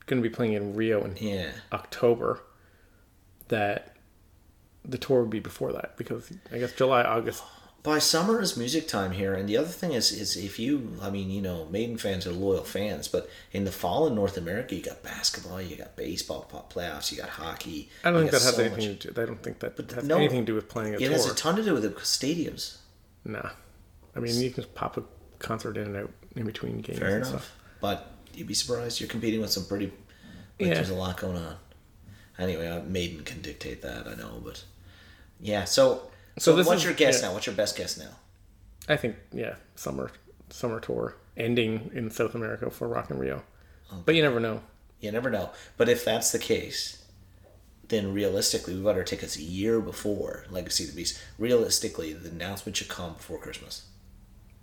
going to be playing in Rio in Yeah. October, that the tour would be before that because I guess July, August. By summer is music time here, and the other thing is, is if you, I mean, you know, Maiden fans are loyal fans, but in the fall in North America, you got basketball, you got baseball playoffs, you got hockey. I don't think that has so anything much- to do. I don't think that has no, anything to do with playing a It tour. has a ton to do with the stadiums. nah, I mean you can just pop a concert in and out in between games. Fair and enough. stuff. But you'd be surprised. You're competing with some pretty. Like, Yeah. There's a lot going on. Anyway, uh, Maiden can dictate that. I know, but yeah. So, so, what's is- your guess yeah. now? What's your best guess now? I think yeah, summer summer tour ending in South America for Rock in Rio, but you never know. You never know. But if that's the case, then realistically, we better take us a year before Legacy of the Beast. Realistically, the announcement should come before Christmas.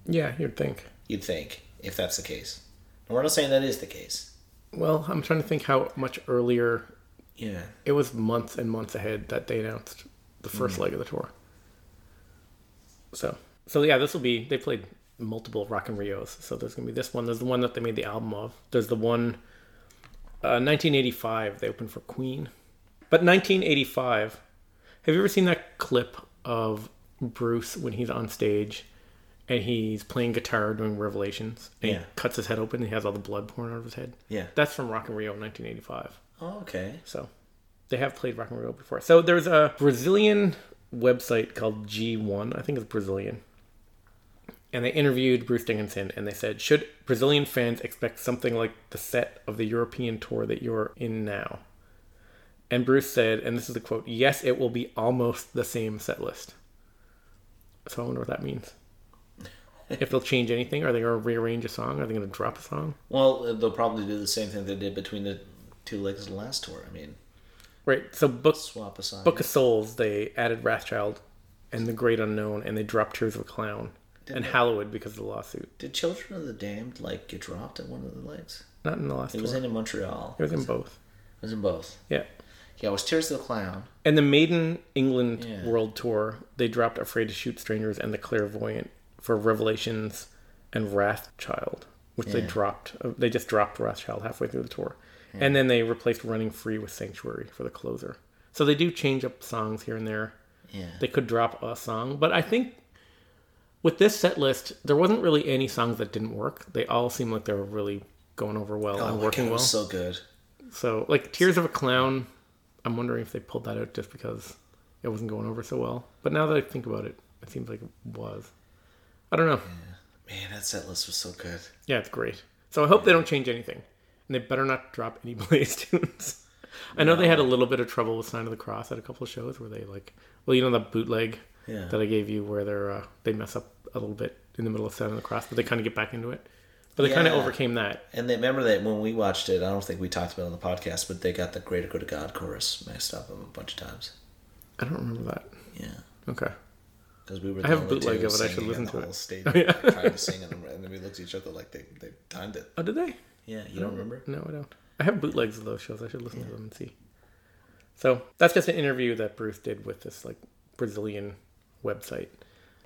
Yeah, you'd think. You'd think, if that's the case. And we're not saying that is the case. Well, I'm trying to think how much earlier Yeah. it was months and months ahead that they announced the first mm. leg of the tour. So, so yeah, this will be. They played multiple Rock in Rios, so there's gonna be this one. There's the one that they made the album of. There's the one, uh, 1985. They opened for Queen, but 1985. Have you ever seen that clip of Bruce when he's on stage? And he's playing guitar doing Revelations. And Yeah. he cuts his head open and he has all the blood pouring out of his head. Yeah. That's from Rock in Rio 1985. Oh, okay. So they have played rock and roll before. So there's a Brazilian website called G1. I think it's Brazilian. And they interviewed Bruce Dickinson and they said, Should Brazilian fans expect something like the set of the European tour that you're in now? And Bruce said, and this is the quote, Yes, it will be almost the same set list. So I wonder what that means. if they'll change anything, are they going to rearrange a song? Are they going to drop a song? Well, they'll probably do the same thing they did between the two legs of the last tour. I mean, Right. So book swap aside. Book of Souls, they added Wrathchild and The Great Unknown, and they dropped Tears of a Clown and Hallowed because of the lawsuit. Did Children of the Damned like get dropped at one of the legs? Not in the last It was in Montreal. it was in both. It was in both. Yeah. Yeah, it was Tears of the Clown. And the Maiden England Yeah. World Tour, they dropped Afraid to Shoot Strangers and The Clairvoyant for Revelations and Wrathchild, which they dropped. uh, They just dropped Wrathchild halfway through the tour. And then they replaced Running Free with Sanctuary for the closer. So they do change up songs here and there. Yeah. they could drop a song. But I think with this set list, there wasn't really any songs that didn't work. They all seem like they were really going over well oh and working God, well. so good. So, like Tears of a Clown, I'm wondering if they pulled that out just because it wasn't going over so well. But now that I think about it, it seems like it was. I don't know. Man, that set list was so good. Yeah, it's great. So I hope they don't change anything. And they better not drop any <laughs> Blaze tunes. I know they had a little bit of trouble with Sign of the Cross at a couple of shows where they like, well, you know the bootleg Yeah. that I gave you where they're uh, they mess up a little bit in the middle of Sign of the Cross, but they kind of get back into it. But they kind of overcame that. And they remember that when we watched it, I don't think we talked about it on the podcast, but they got the Greater Good of God chorus messed up a bunch of times. I don't remember that. Yeah. Okay. Because we were I the have bootleg of it, I should listen to the it. whole stage, Oh, yeah. trying to sing and then we looked at each other like they, they timed it. Oh, did they? Yeah, you don't mm. remember? No, I don't. I have bootlegs of those shows. I should listen to them and see. So that's just an interview that Bruce did with this like Brazilian website.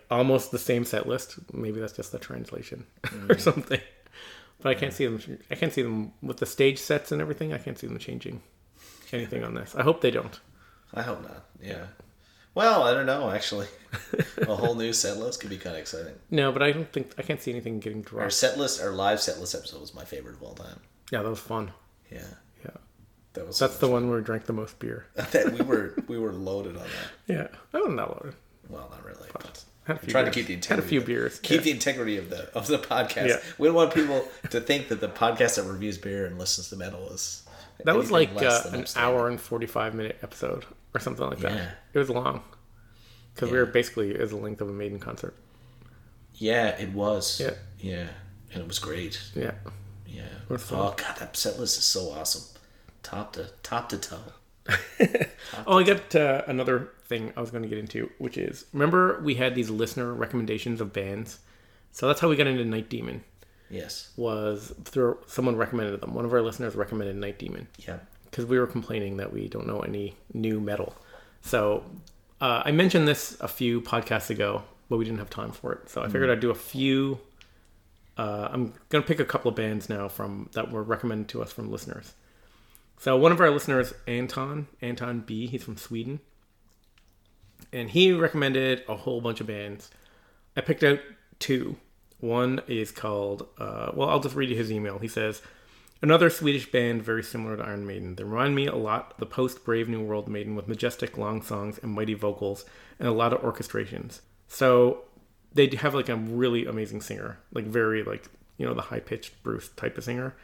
Almost the same set list. Maybe that's just the translation <laughs> or mm. something. But I can't see them. I can't see them with the stage sets and everything. I can't see them changing anything on this. I hope they don't. I hope not. Yeah. Well, I don't know. Actually, <laughs> a whole new set list could be kind of exciting. No, but I don't think I can't see anything getting Our dropped. set list, our live set list episode was my favorite of all time. Yeah, that was fun. Yeah, Yeah, that was. that's the one where we drank the most beer. <laughs> that we were <laughs> we were loaded on that. Yeah, I wasn't that loaded. Well, not really. But Had few trying to keep the integrity. Had a few beers. Keep yeah. the integrity of the of the podcast. Yeah. We don't want people to think that the podcast that reviews beer and listens to metal is. That was like uh, an hour and 45 minute episode or something like that. Yeah. It was long. Because we Yeah. were basically as the length of a Maiden concert. Yeah, it was. Yeah. Yeah, and it was great. Yeah. Yeah. Oh god, that set list is so awesome, top to top to toe. <laughs> Oh, I got uh, another thing I was going to get into, which is remember we had these listener recommendations of bands. So that's how we got into Night Demon. Yes. Was through someone recommended them. One of our listeners recommended Night Demon Yeah. Because we were complaining that we don't know any new metal. So uh, I mentioned this a few podcasts ago, but we didn't have time for it. So I figured I'd do a few. Uh, I'm gonna pick a couple of bands now from that were recommended to us from listeners. So one of our listeners, Anton, Anton B, he's from Sweden, and he recommended a whole bunch of bands. I picked out two. One is called, uh, well, I'll just read you his email. He says, Another Swedish band very similar to Iron Maiden. They remind me a lot of the post Brave New World Maiden with majestic long songs and mighty vocals and a lot of orchestrations. So they have like a really amazing singer, like very like you know the high pitched Bruce type of singer.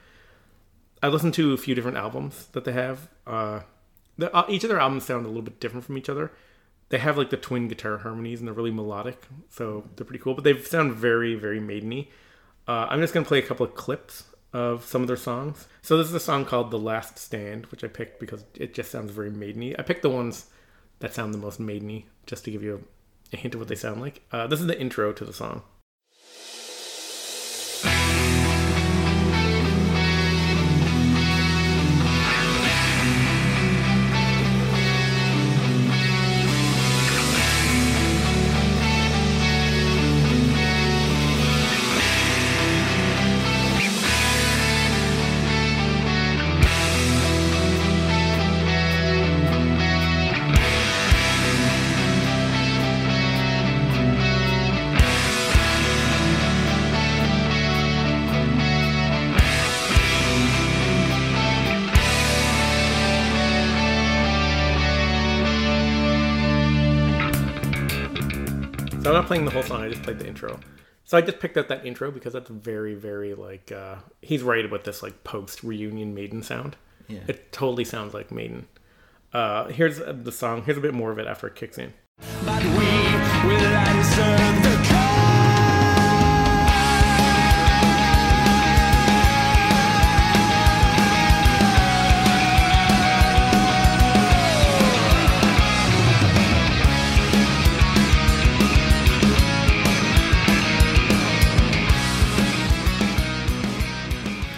I listened to a few different albums that they have. Uh, the, uh, each of their albums sound a little bit different from each other. They have like the twin guitar harmonies and they're really melodic, so they're pretty cool. But they sound very very maideny. Uh, I'm just gonna play a couple of clips of some of their songs. So this is a song called "The Last Stand," which I picked because it just sounds very maideny. I picked the ones that sound the most maideny, just to give you a, hint of what they sound like. Uh, this is the intro to the song. Playing the whole song. I just played the intro. So I just picked out that intro because that's very, very like uh, he's right about this like post reunion Maiden sound. Yeah. It totally sounds like Maiden. Uh, here's the song. Here's a bit more of it after it kicks in.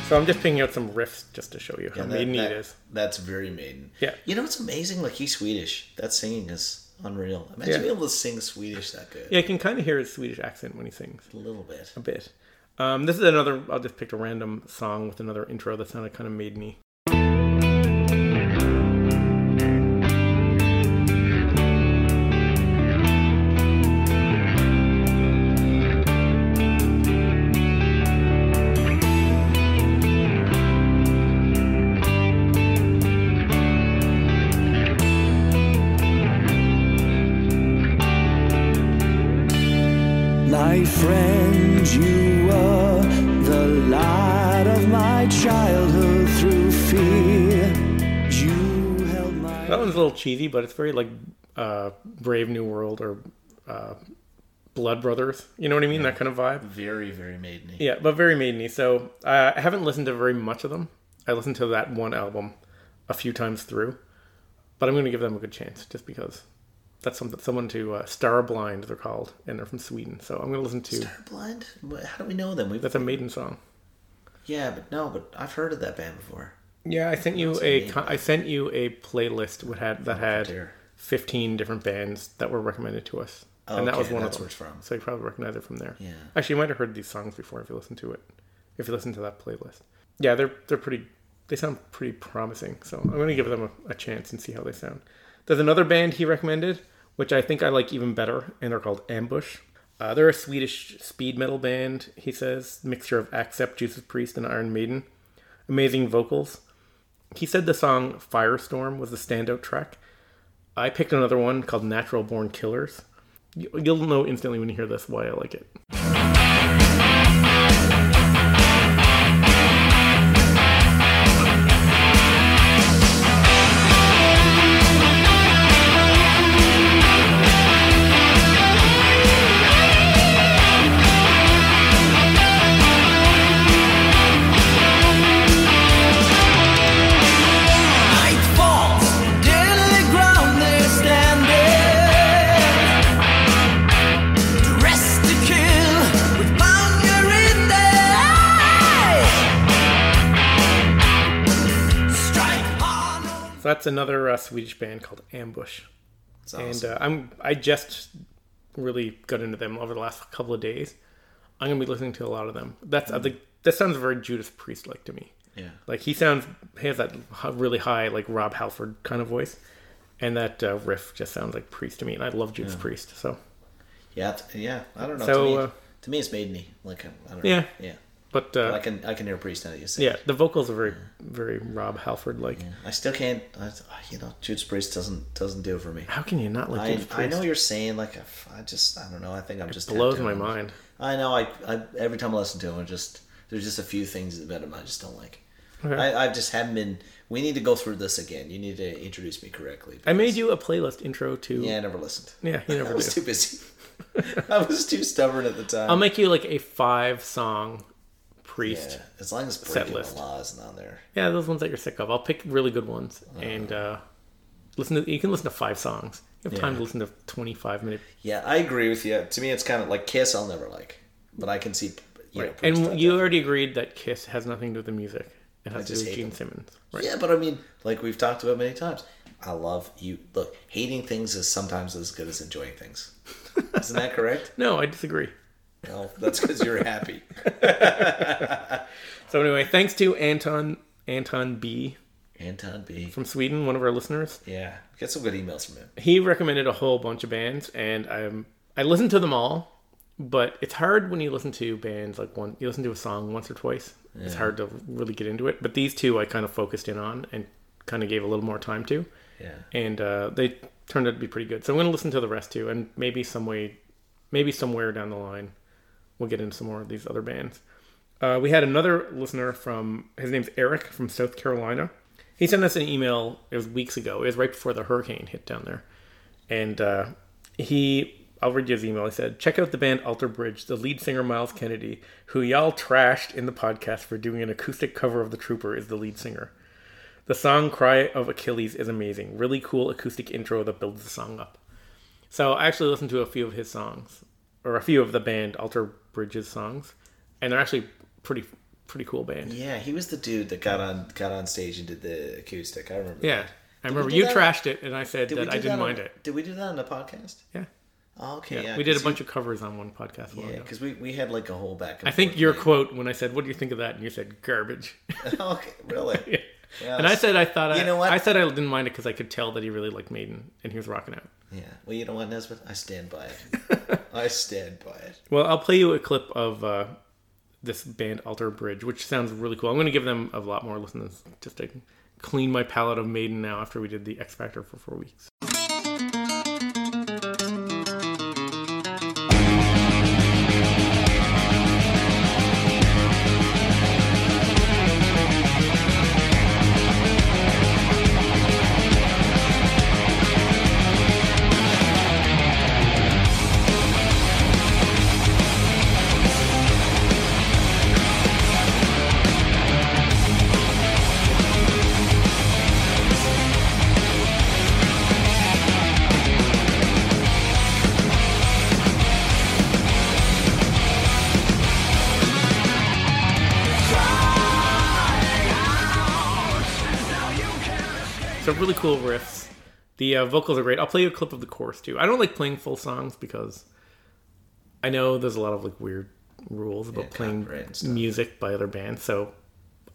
So I'm just picking out some riffs just to show you how Yeah, that- maideny that- it is. That's very maiden. Yeah. You know what's amazing? Like he's Swedish. That singing is unreal. Imagine Yeah. being able to sing Swedish that good. Yeah, I can kind of hear his Swedish accent when he sings A little bit. a bit. Um, this is another. I'll just pick a random song with another intro that sounded kind of maideny. Cheesy, but it's very like uh, Brave New World or uh, Blood Brothers. You know what I mean? That kind of vibe. Very, very maideny. Yeah, but very maideny. So uh, I haven't listened to very much of them. I listened to that one album a few times through, but I'm going to give them a good chance just because that's something someone to uh, Starblind they're called, and they're from Sweden. So I'm going to listen to Star Blind? How do we know them? We've, that's a Maiden song. yeah, but no, but I've heard of that band before. Yeah, I sent you a con- I sent you a playlist that had that had 15 different bands that were recommended to us, Oh, and that okay, was one that's of them. where it's from. So you probably recognize it from there. Yeah. Actually, you might have heard these songs before if you listen to it. If you listen to that playlist. Yeah, they're they're pretty. They sound pretty promising. So I'm going to give them a, a chance and see how they sound. There's another band he recommended, which I think I like even better, and they're called Ambush. Uh, they're a Swedish speed metal band. He says mixture of Accept, Judas Priest, and Iron Maiden. Amazing vocals. He said the song Firestorm was the standout track. I picked another one called Natural Born Killers. You- You'll know instantly when you hear this why I like it. That's another uh, Swedish band called Ambush. It's and uh, I'm I just really got into them over the last couple of days. I'm gonna be listening to a lot of them. That's think that sounds very Judas Priest like to me. yeah. Like he sounds he has that really high like Rob Halford kind of voice, and that uh, riff just sounds like Priest to me. And I love Judas Priest, so Yeah, yeah. I don't know. So, to, me, uh, to me, it's maideny. Like, I don't Yeah. know. Yeah. But uh, I can I can hear Priest now that you say. yeah, the vocals are very very Rob Halford like. I still can't. I, you know, Judas Priest doesn't doesn't do it for me. How can you not like I, Judas I know you're saying. Like, I, just I don't know. I think I'm just blows my mind. I know. I, I every time I listen to him, I just there's just a few things about him I just don't like. Okay. I, I just haven't been. We need to go through this again. You need to introduce me correctly. I made you a playlist intro to. Yeah, I never listened. Yeah, you <laughs> never I was do. too busy. <laughs> I was too stubborn at the time. I'll make you like a five song priest. yeah, as long as set breaking list. the law isn't on there. Yeah, those ones that you're sick of. I'll pick really good ones and uh, listen to. You can listen to five songs. You have time Yeah. to listen to 25 minute. Yeah, I agree with you. To me, it's kind of like Kiss. I'll never like, but I can see. You know, And you already agreed that Kiss has nothing to do with the music. It has to do with Gene them. Simmons. Right. Yeah, but I mean, like we've talked about many times. I love you. Look, hating things is sometimes as good as enjoying things. <laughs> Isn't that correct? No, I disagree. Well, that's because you're happy. <laughs> So anyway, thanks to Anton Anton B Anton B. from Sweden, one of our listeners. Yeah, get some good emails from him. He recommended a whole bunch of bands, and I'm I listened to them all. But it's hard when you listen to bands like one. You listen to a song once or twice. It's hard to really get into it. But these two, I kind of focused in on and kind of gave a little more time to. Yeah. and uh, they turned out to be pretty good. So I'm going to listen to the rest too, and maybe some way, maybe somewhere down the line, we'll get into some more of these other bands. Uh, we had another listener from his name's Eric from South Carolina. He sent us an email. It was weeks ago. It was right before the hurricane hit down there, and uh, he. I'll read you his email. He said, "Check out the band Alter Bridge. The lead singer Myles Kennedy, who y'all trashed in the podcast for doing an acoustic cover of The Trooper, is the lead singer. The song Cry of Achilles is amazing. Really cool acoustic intro that builds the song up. So I actually listened to a few of his songs, or a few of the band Alter Bridge's songs, and they're actually pretty pretty cool band. Yeah, he was the dude that got on got on stage and did the acoustic. I remember. Yeah. I remember you that? trashed it, and I said Did that I didn't that mind it. Did we do that on the podcast? Yeah. Oh, okay, Yeah. yeah. we did a bunch you- of covers on one podcast. Yeah, because we, we had like a whole back. And I think your quote when I said, "What do you think of that?" and you said, "Garbage." <laughs> <laughs> okay, really? Yeah, and I said, "I thought I, You know what? I said I didn't mind it because I could tell that he really liked Maiden and he was rocking out." Yeah. Well, you know what, Nesbitt? I stand by it. <laughs> I stand by it. Well, I'll play you a clip of uh, this band Alter Bridge, which sounds really cool. I'm going to give them a lot more listens just to clean my palate of Maiden now after we did the X Factor for four weeks. Cool riffs. The uh, vocals are great. I'll play you a clip of the chorus too. I don't like playing full songs because I know there's a lot of like weird rules about Yeah, playing copyright and stuff. music by other bands. So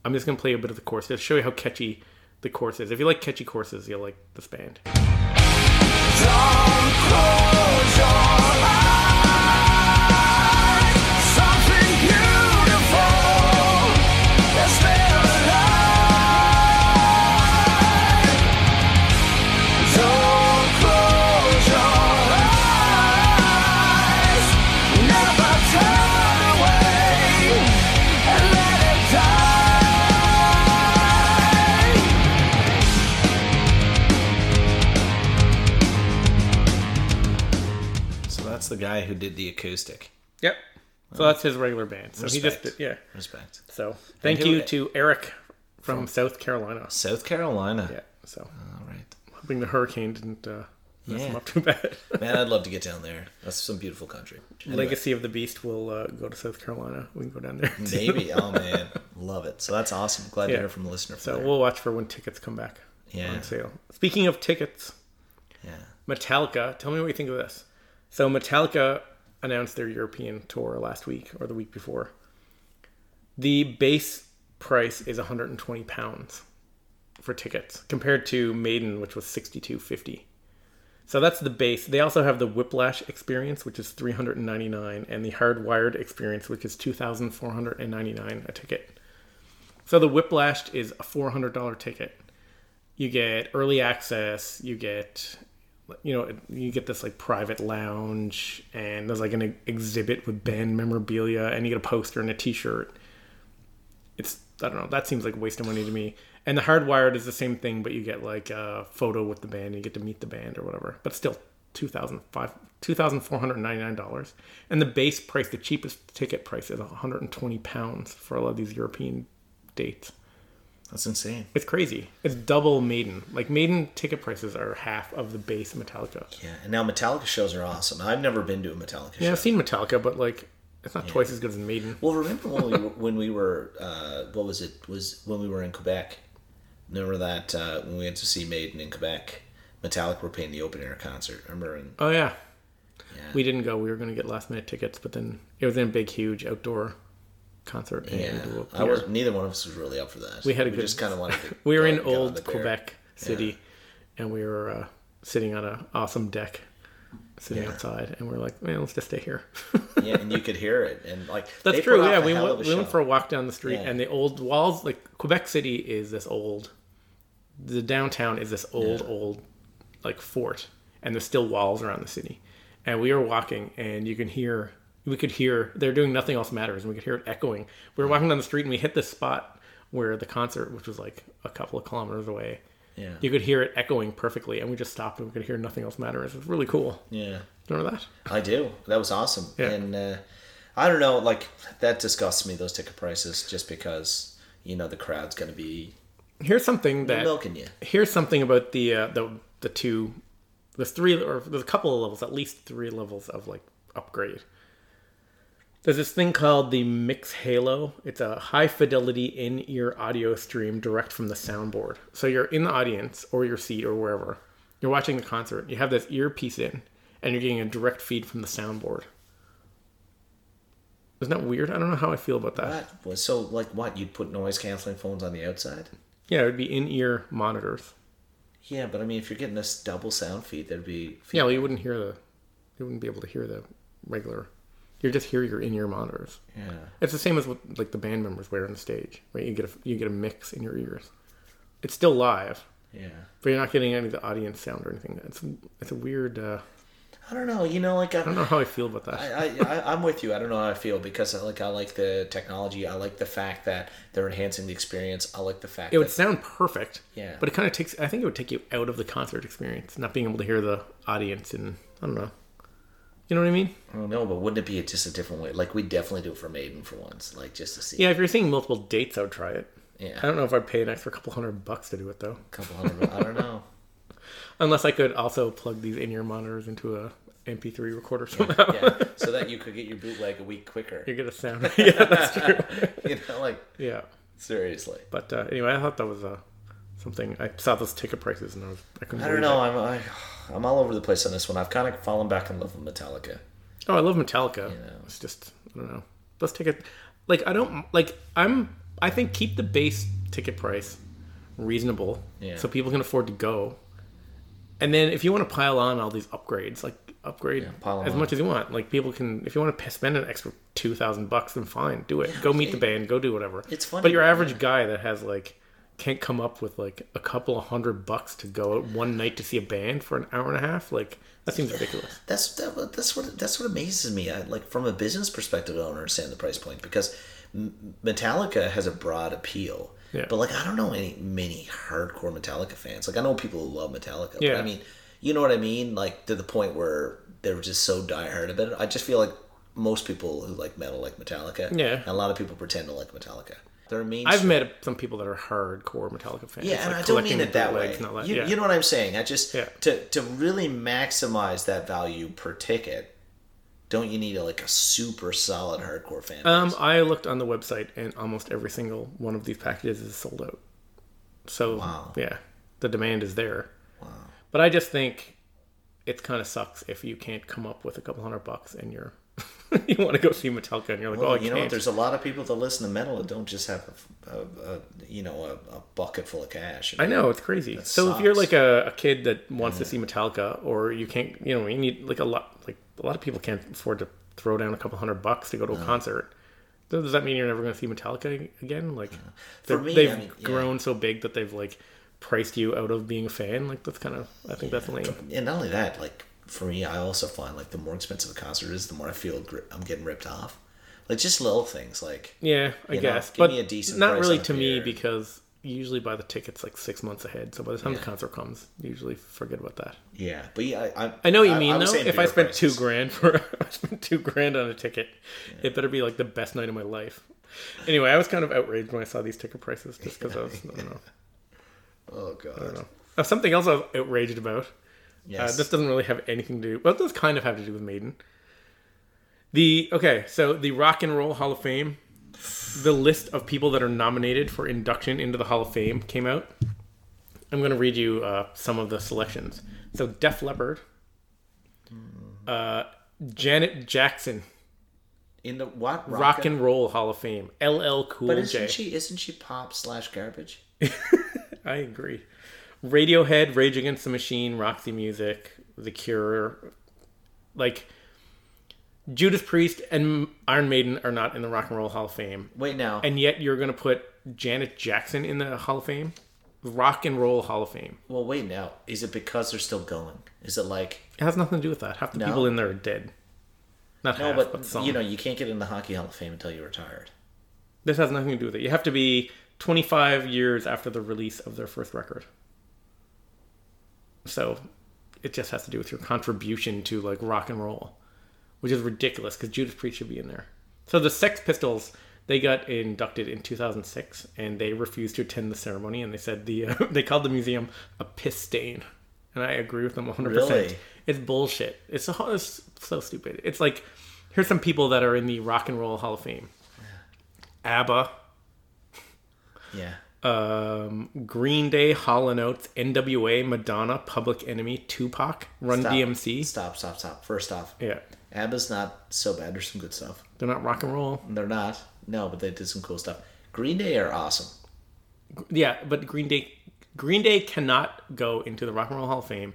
I'm just gonna play a bit of the chorus to show you how catchy the chorus is. If you like catchy choruses, you'll like this band. The guy who did the acoustic. Yep. So that's his regular band. So he just Respect. did, yeah. Respect. So thank who- you to Eric from South Carolina. South Carolina. Yeah. So All right. hoping the hurricane didn't uh, mess him Yeah. up too bad. <laughs> Man, I'd love to get down there. That's some beautiful country. Anyway, Legacy of the Beast will uh, go to South Carolina. We can go down there. too. Maybe. <laughs> Oh man, love it. So that's awesome. Glad Yeah. to hear from a listener. So there. we'll watch for when tickets come back Yeah. on sale. Speaking of tickets, yeah. Metallica. Tell me what you think of this. So Metallica announced their European tour last week or the week before. The base price is 120 pounds for tickets compared to Maiden, which was 62.50. So that's the base. They also have the Whiplash experience, which is 399, and the Hardwired experience, which is 2,499 a ticket. So the Whiplash is a $400 ticket. You get early access. You get, you know, you get this like private lounge, and there's like an exhibit with band memorabilia, and you get a poster and a T-shirt. It's I don't know. That seems like a waste of money to me. And the hardwired is the same thing, but you get like a photo with the band, and you get to meet the band or whatever. But still, two thousand five, two thousand four hundred ninety nine dollars. And the base price, the cheapest ticket price, is one hundred and twenty pounds for a lot of these European dates. That's insane. It's crazy. It's double Maiden. Like Maiden ticket prices are half of the base Metallica. Yeah. And now Metallica shows are awesome. I've never been to a Metallica Yeah, show. I've seen Metallica, but like it's not twice as good as Maiden. Well, <laughs> remember when we were, when we were uh, what was it? Was when we were in Quebec? Remember that uh, when we went to see Maiden in Quebec, Metallica were paying the open air concert. Remember? And Oh yeah. Yeah. We didn't go. We were going to get last minute tickets, but then it was in a big, huge outdoor concert. and yeah, we were- I was neither one of us was really up for that. We had a we good- just kind of wanted to. <laughs> We were in and get on old. Quebec City, and we were uh, sitting on an awesome deck, sitting Yeah. outside, and we are like, man, let's just stay here. <laughs> Yeah, and you could hear it, and like That's true. Yeah, we went, we went for a walk down the street, Yeah. and the old walls, like Quebec City, is this old. The downtown is this old, old, like fort, and there's still walls around the city. And we were walking, and you can hear, we could hear. They're doing nothing else matters, and we could hear it echoing. We were walking down the street, and we hit this spot where the concert, which was like a couple of kilometers away, Yeah, you could hear it echoing perfectly, and we just stopped, and we could hear nothing else matters. It was really cool. yeah. Remember that? I do. That was awesome. Yeah. And uh, I don't know, like that disgusts me those ticket prices just because you know the crowd's going to be Here's something that milking you. here's something about the uh, the the two the three or the couple of levels at least three levels of like upgrade there's this thing called the Mixhalo. It's a high fidelity in-ear audio stream direct from the soundboard. So you're in the audience or your seat or wherever. You're watching the concert. You have this earpiece in and you're getting a direct feed from the soundboard. Isn't that weird? I don't know how i feel about that. Was so like what? You'd put noise canceling phones on the outside. yeah it would be in-ear monitors. Yeah, but I mean, if you're getting this double sound feed, there'd be Yeah, well, you wouldn't hear the, you wouldn't be able to hear the regular. You just hear your in-ear monitors. yeah. It's the same as what like the band members wear on the stage, right? You get a you get a mix in your ears. It's still live, Yeah. but you're not getting any of the audience sound or anything. It's it's a weird. Uh, I don't know. You know, like I, I don't know how I feel about that. I, I, I'm with you. I don't know how I feel because I like I like the technology. I like the fact that they're enhancing the experience. I like the fact it would sound perfect. Yeah. But it kind of takes. I think it would take you out of the concert experience, not being able to hear the audience, and I don't know. You know what I mean? I don't know, but wouldn't it be just a different way? Like we definitely do it for Maiden for once, like just to see. Yeah, if you're seeing multiple dates, I would try it. Yeah. I don't know if I'd pay an extra couple hundred bucks to do it though. couple hundred. I don't know. <laughs> Unless I could also plug these in-ear monitors into a MP3 recorder somehow. Yeah, so that you could get your bootleg a week quicker. You get a sound. <laughs> yeah, that's true. <laughs> You know, like Yeah, seriously. but uh, anyway, I thought that was uh, something. I saw those ticket prices and I was I couldn't. I don't know. I'm I, I'm all over the place on this one. I've kind of fallen back in love with Metallica. Oh, I love Metallica. It's just I don't know. Let's take it. like I don't like. I'm. I think keep the base ticket price reasonable, Yeah. so people can afford to go. And then if you want to pile on all these upgrades, like upgrade 'em as on. much as you want. Like people can, if you want to spend an extra two thousand bucks, then fine, do it. go meet the band, go do whatever. It's funny, but your yeah. average guy that has like can't come up with like a couple of hundred bucks to go out one night to see a band for an hour and a half, like that seems ridiculous. That's that, that's what that's what amazes me. I, like from a business perspective, I don't understand the price point because Metallica has a broad appeal. Yeah. But like I don't know any many hardcore Metallica fans. Like I know people who love Metallica. But Yeah. I mean, you know what I mean? Like to the point where they're just so diehard about it. I just feel like most people who like metal like Metallica. Yeah. And a lot of people pretend to like Metallica. They're main. I've met some people that are hardcore Metallica fans. Yeah, and like I don't mean it that way. bootlegs and all that. You, yeah. you know what I'm saying? I just Yeah. to to really maximize that value per ticket. Don't you need a, like a super solid hardcore fan? Um. I looked on the website, and almost every single one of these packages is sold out. So Wow. yeah, the demand is there. Wow. But I just think it kind of sucks if you can't come up with a couple hundred bucks and you're <laughs> you want to go see Metallica and you're like, Well, oh, I you know, what? there's a lot of people that listen to metal that don't just have a, a, a you know a, a bucket full of cash. I know it's crazy. so if you're like a, a kid that wants to see Metallica, or you can't, you know, you need like a lot, like a lot of people can't afford to throw down a couple hundred bucks to go to a concert. Does does that mean you're never going to see Metallica again? Like, For they're- me, they've I mean, yeah. grown so big that they've like priced you out of being a fan. Like that's kind of, I think that's lame. And not only that, like for me, I also find like the more expensive a concert is, the more I feel gri- I'm getting ripped off. Like just little things, like Yeah, I know, guess, give but me a decent not really to me beer. because you usually buy the tickets like six months ahead. So by the time the concert comes, you usually forget about that. yeah. But yeah, I I, I know what you mean was though. If I spent two grand for <laughs> I spent two grand on a ticket, it better be like the best night of my life. Anyway, I was kind of outraged when I saw these ticket prices just because I was I don't know. <laughs> oh god, I don't know. Something else I was outraged about. Yes, Uh, this doesn't really have anything to do. Well, it does kind of have to do with Maiden. The okay, so the Rock and Roll Hall of Fame, the list of people that are nominated for induction into the Hall of Fame came out. I'm going to read you uh, some of the selections. So Def Leppard, uh, Janet Jackson, in the what Rock and Roll Hall of Fame, LL Cool But J. isn't she isn't she pop slash garbage? <laughs> I agree. Radiohead, Rage Against the Machine, Roxy Music, The Cure, like Judas Priest and Iron Maiden are not in the Rock and Roll Hall of Fame, Wait now, and yet you're going to put Janet Jackson in the Hall of Fame, Rock and Roll Hall of Fame. well wait now. Is it because they're still going? Is it like It has nothing to do with that. Half the No? people in there are dead. Not no? half, But, but, some. you know, you can't get in the hockey hall of fame until you're retired. this has nothing to do with it. You have to be 25 years after the release of their first record. So it just has to do with your contribution to like rock and roll, which is ridiculous because Judas Priest should be in there. So the Sex Pistols they got inducted in 2006 and they refused to attend the ceremony and they said the uh, <laughs> they called the museum a piss stain. And I agree with them 100%. Really? It's bullshit. It's so, it's so stupid. It's like here's some people that are in the Rock and Roll Hall of Fame. ABBA, Yeah. Um, Green Day, Hall and Oates, NWA, Madonna, Public Enemy, Tupac, Run Stop. DMC. Stop, stop, stop. First off, Yeah, ABBA's not so bad. There's some good stuff. they're not rock and roll. They're not. No, but they did some cool stuff. Green Day are awesome. Yeah, but Green Day, Green Day cannot go into the Rock and Roll Hall of Fame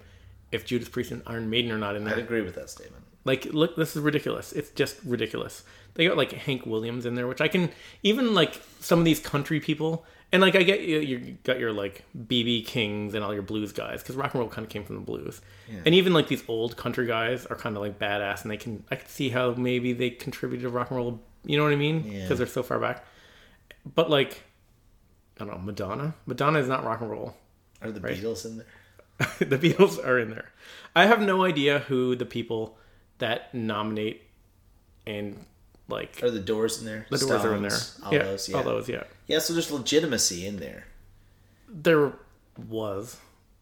if Judas Priest and Iron Maiden are not in there. I'd agree with that statement. Like, look, this is ridiculous. It's just ridiculous. They got like Hank Williams in there, which I can even like some of these country people. And like I get you, you got your like BB Kings and all your blues guys because rock and roll kind of came from the blues. And even like these old country guys are kind of like badass, and they can I can see how maybe they contributed to rock and roll. You know what I mean? Because Yeah. they're so far back. But like, I don't know, Madonna. Madonna is not rock and roll. Are the Beatles in there? <laughs> the Beatles are in there. I have no idea who the people that nominate and like Are the Doors in there? the doors are in there. All yeah, those, yeah. all those. Yeah, Yeah, so there's legitimacy in there. there was,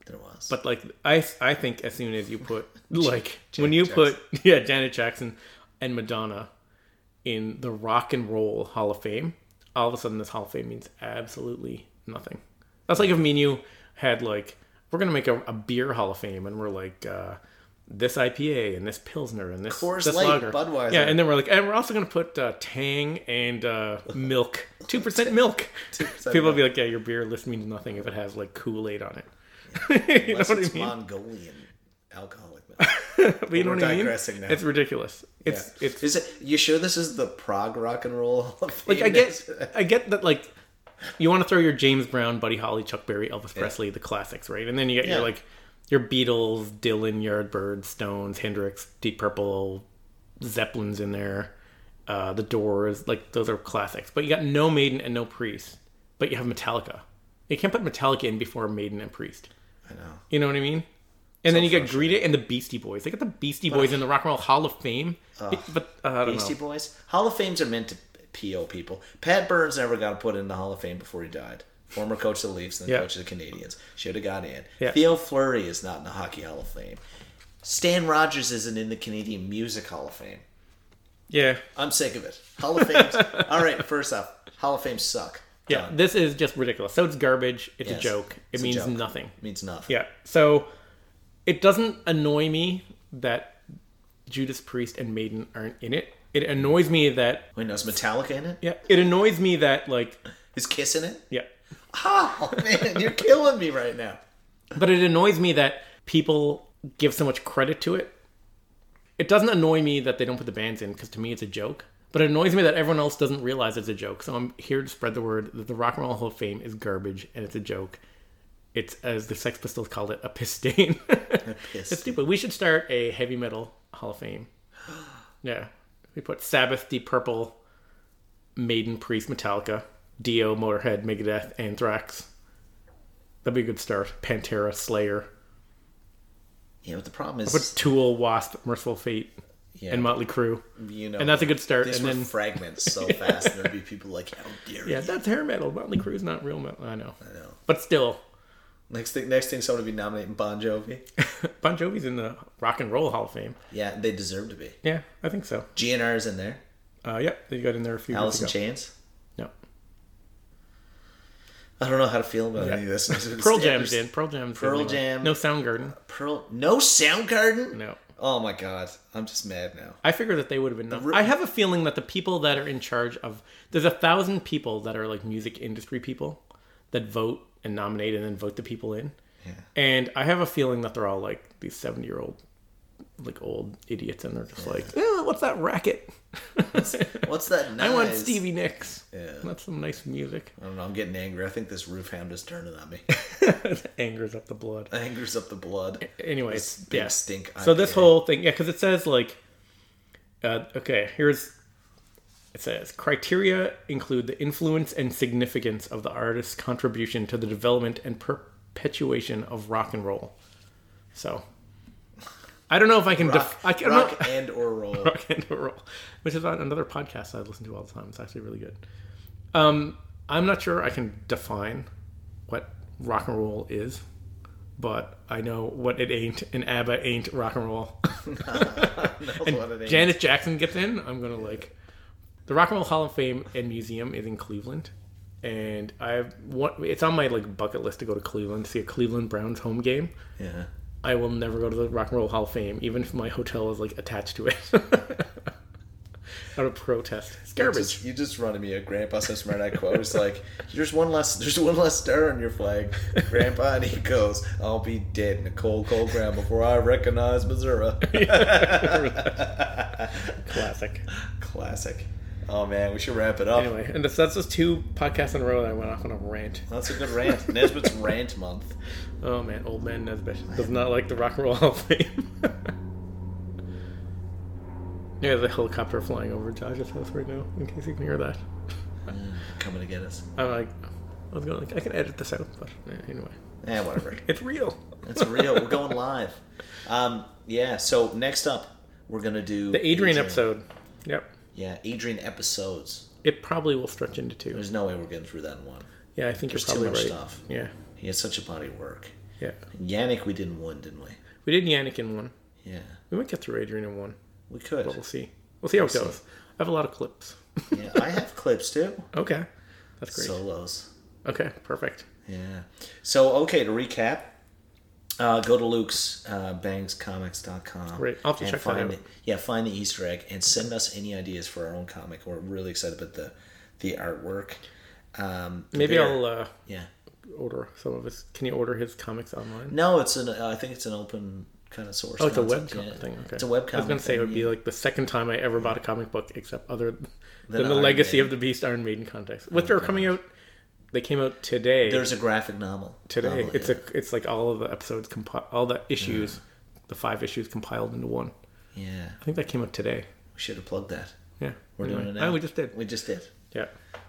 There was. but like I, I think as soon as you put <laughs> like when you Jackson. put <laughs> yeah Janet Jackson and Madonna in the Rock and Roll Hall of Fame, all of a sudden this Hall of Fame means absolutely nothing. That's like if me and you had like we're gonna make a, a beer Hall of Fame, and we're like. uh this IPA and this Pilsner and this, Coors this Light, lager. Budweiser. Yeah, and then we're like, and we're also gonna put uh, Tang and uh, <laughs> milk, two percent milk. <laughs> 2% People will be like, yeah, your beer list means nothing if it has like Kool Aid on it. <laughs> Unless what I it's mean? Mongolian alcoholic milk. But you know we're what I mean? now. It's ridiculous. It's Yeah. it's Is it? You sure this is the Prague Rock and Roll like I get I get that like you want to throw your James Brown, Buddy Holly, Chuck Berry, Elvis Presley, the classics, right? And then you get Yeah. your like your Beatles, Dylan, Yardbirds, Stones, Hendrix, Deep Purple, Zeppelins in there, uh, the Doors, like those are classics. But you got no Maiden and no Priest, but you have Metallica. You can't put Metallica in before Maiden and Priest. I know. You know what I mean? And then you get Green Day and the Beastie Boys. They got the Beastie Boys in the Rock and Roll Hall of Fame, but uh, I don't Beastie know. Boys. Hall of Fames are meant to PO people. Pat Burns never got put in the Hall of Fame before he died. Former coach of the Leafs and then Yeah. coach of the Canadiens. Should have got in. Yeah. Theo Fleury is not in the Hockey Hall of Fame. Stan Rogers isn't in the Canadian Music Hall of Fame. Yeah, I'm sick of it. Hall of Fame. <laughs> all right, first off, Hall of Fame suck. yeah. Done. This is just ridiculous. So it's garbage. It's Yes. a joke. It means joke. nothing. It means nothing. Yeah. So it doesn't annoy me that Judas Priest and Maiden aren't in it. It annoys me that Wait, no, is Metallica in it? yeah. It annoys me that like Is Kiss in it? yeah. <laughs> Oh man, you're killing me right now. But it annoys me that people give so much credit to it. It doesn't annoy me that they don't put the bands in because to me it's a joke. But it annoys me that everyone else doesn't realize it's a joke. So I'm here to spread the word that the Rock and Roll Hall of Fame is garbage and it's a joke. It's as the Sex Pistols called it, a piss stain. <laughs> it's stupid. We should start a heavy metal Hall of Fame. <gasps> Yeah, we put Sabbath, Deep Purple, Maiden, Priest, Metallica, Dio, Motorhead, Megadeth, Anthrax. That'd be a good start. Pantera, Slayer, Yeah, but the problem is, put Tool, Wasp, Mercyful Fate, yeah, and Motley Crue. you know, and that's a good start. And then fragment so <laughs> fast, and there'd be people like, "How dare yeah, you?" that's hair metal. Motley Crue's not real metal. I know, I know. but still, Next thing, next thing, someone would be nominating Bon Jovi. <laughs> Bon Jovi's in the Rock and Roll Hall of Fame. Yeah, they deserve to be. Yeah, I think so. GNR's in there. Uh, yeah, they got in there a few Alice in years ago. Chains. No, I don't know how to feel about Yeah. any of this. <laughs> Pearl Jam's in. Pearl Jam's Pearl in. Jam. No Soundgarden. Pearl. No Soundgarden. No. Oh my god, I'm just mad now. I figured that they would have been. Nom- ri- I have a feeling that the people that are in charge of there's a thousand people that are like music industry people that vote and nominate and then vote the people in. Yeah. And I have a feeling that they're all like these seventy year old like old idiots and they're just like, eh, what's that racket? <laughs> What's that? Nice? I want Stevie Nicks. Yeah. That's some nice music. I don't know. I'm getting angry. I think this roof hound is turning on me. <laughs> Angers up the blood. Angers up the blood. Anyways, This big yeah. stink So this whole thing, yeah, because it says like, uh, okay, here's it says criteria include the influence and significance of the artist's contribution to the development and perpetuation of rock and roll. So, I don't know if I can. Rock, Def- I can rock not, <laughs> <laughs> and or roll. rock and roll, which is on another podcast I listen to all the time. It's actually really good. Um, I'm not sure I can define what rock and roll is, but I know what it ain't, and ABBA ain't rock and roll. <laughs> That's what it is. Janet Jackson gets in, I'm gonna like. The Rock and Roll Hall of Fame and Museum is in Cleveland, and I've what it's on my like bucket list to go to Cleveland to see a Cleveland Browns home game. Yeah. I will never go to the Rock and Roll Hall of Fame, even if my hotel is like attached to it. <laughs> Out of protest, it's You garbage. just, you just running me a Grandpa Simpson quote. It's like, there's one less, there's one less star on your flag, Grandpa, and he goes, "I'll be dead in a cold, cold ground before I recognize Missouri." <laughs> <laughs> Classic. Classic. Oh man, we should wrap it up. Anyway, and that's, that's just two podcasts in a row that I went off on a rant. That's a good rant. <laughs> Nesbitt's rant month. Oh man, old man Nesbitt does not like the Rock and Roll Hall of Fame. <laughs> yeah, the helicopter flying over Josh's house right now, in case you can hear that. Coming to get us. I'm like, I was going like, I can edit this out, but eh, anyway, Yeah, whatever. <laughs> it's real. It's real. We're going live. Um, yeah. So next up, we're gonna do The Adrian episode. Yep. Yeah, Adrian episodes. It probably will stretch into two. There's no way we're getting through that in one. Yeah, I think There's you're too much right. stuff. Yeah, He has such a body of work. yeah. Janick, we didn't win, didn't we? We did Janick in one. Yeah, We might get through Adrian in one, we could. but we'll see. We'll see how it see. goes. I have a lot of clips. <laughs> yeah, I have clips too. Okay, that's great. Solos. Okay, perfect. Yeah. So okay, to recap, uh, go to Luke's uh, bangscomics.com. Great. I'll have to check that out. it. Yeah, find the Easter egg and send us any ideas for our own comic. We're really excited about the the artwork. Um, Maybe I'll uh, Yeah. order some of his. Can you order his comics online? No, it's an. I think it's an open kind of source. Oh, it's a web yeah. thing. Okay. It's a web I was gonna say it would thing, be like the second time I ever bought a comic book, except other than Than the Iron Legacy Maiden. of the Beast Iron Maiden context, which are coming out. They came out today. There's a graphic novel. today. novel, it's yeah. a. It's like all of the episodes compi- all the issues, the five issues compiled into one. Yeah, I think that came out today. we should have plugged that. Yeah, We're Anyway. doing it now. Oh, we just did. We just did. Yeah.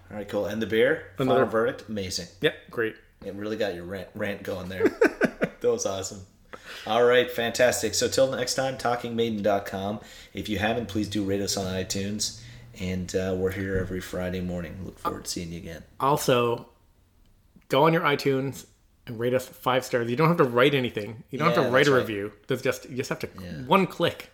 All right, cool. And the beer. Another- Final verdict. Amazing. Yeah. Great. It really got your rant, rant going there. <laughs> that was awesome. All right, fantastic. So till next time, talkingmaiden.com. If you haven't, please do rate us on iTunes. And uh, we're here every Friday morning. Look forward to seeing you again. Also, go on your iTunes and rate us five stars. You don't have to write anything. You don't have to write a right. review. There's just you just have to one click.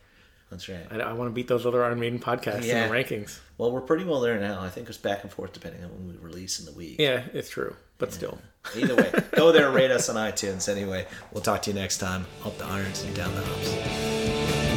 That's right. I, I want to beat those other Iron Maiden podcasts Yeah. in the rankings. Well, we're pretty well there now. I think it's back and forth depending on when we release in the week. Yeah, it's true, but still. Either way, <laughs> go there, and rate us on iTunes. Anyway, we'll talk to you next time. Up the irons and down the hops.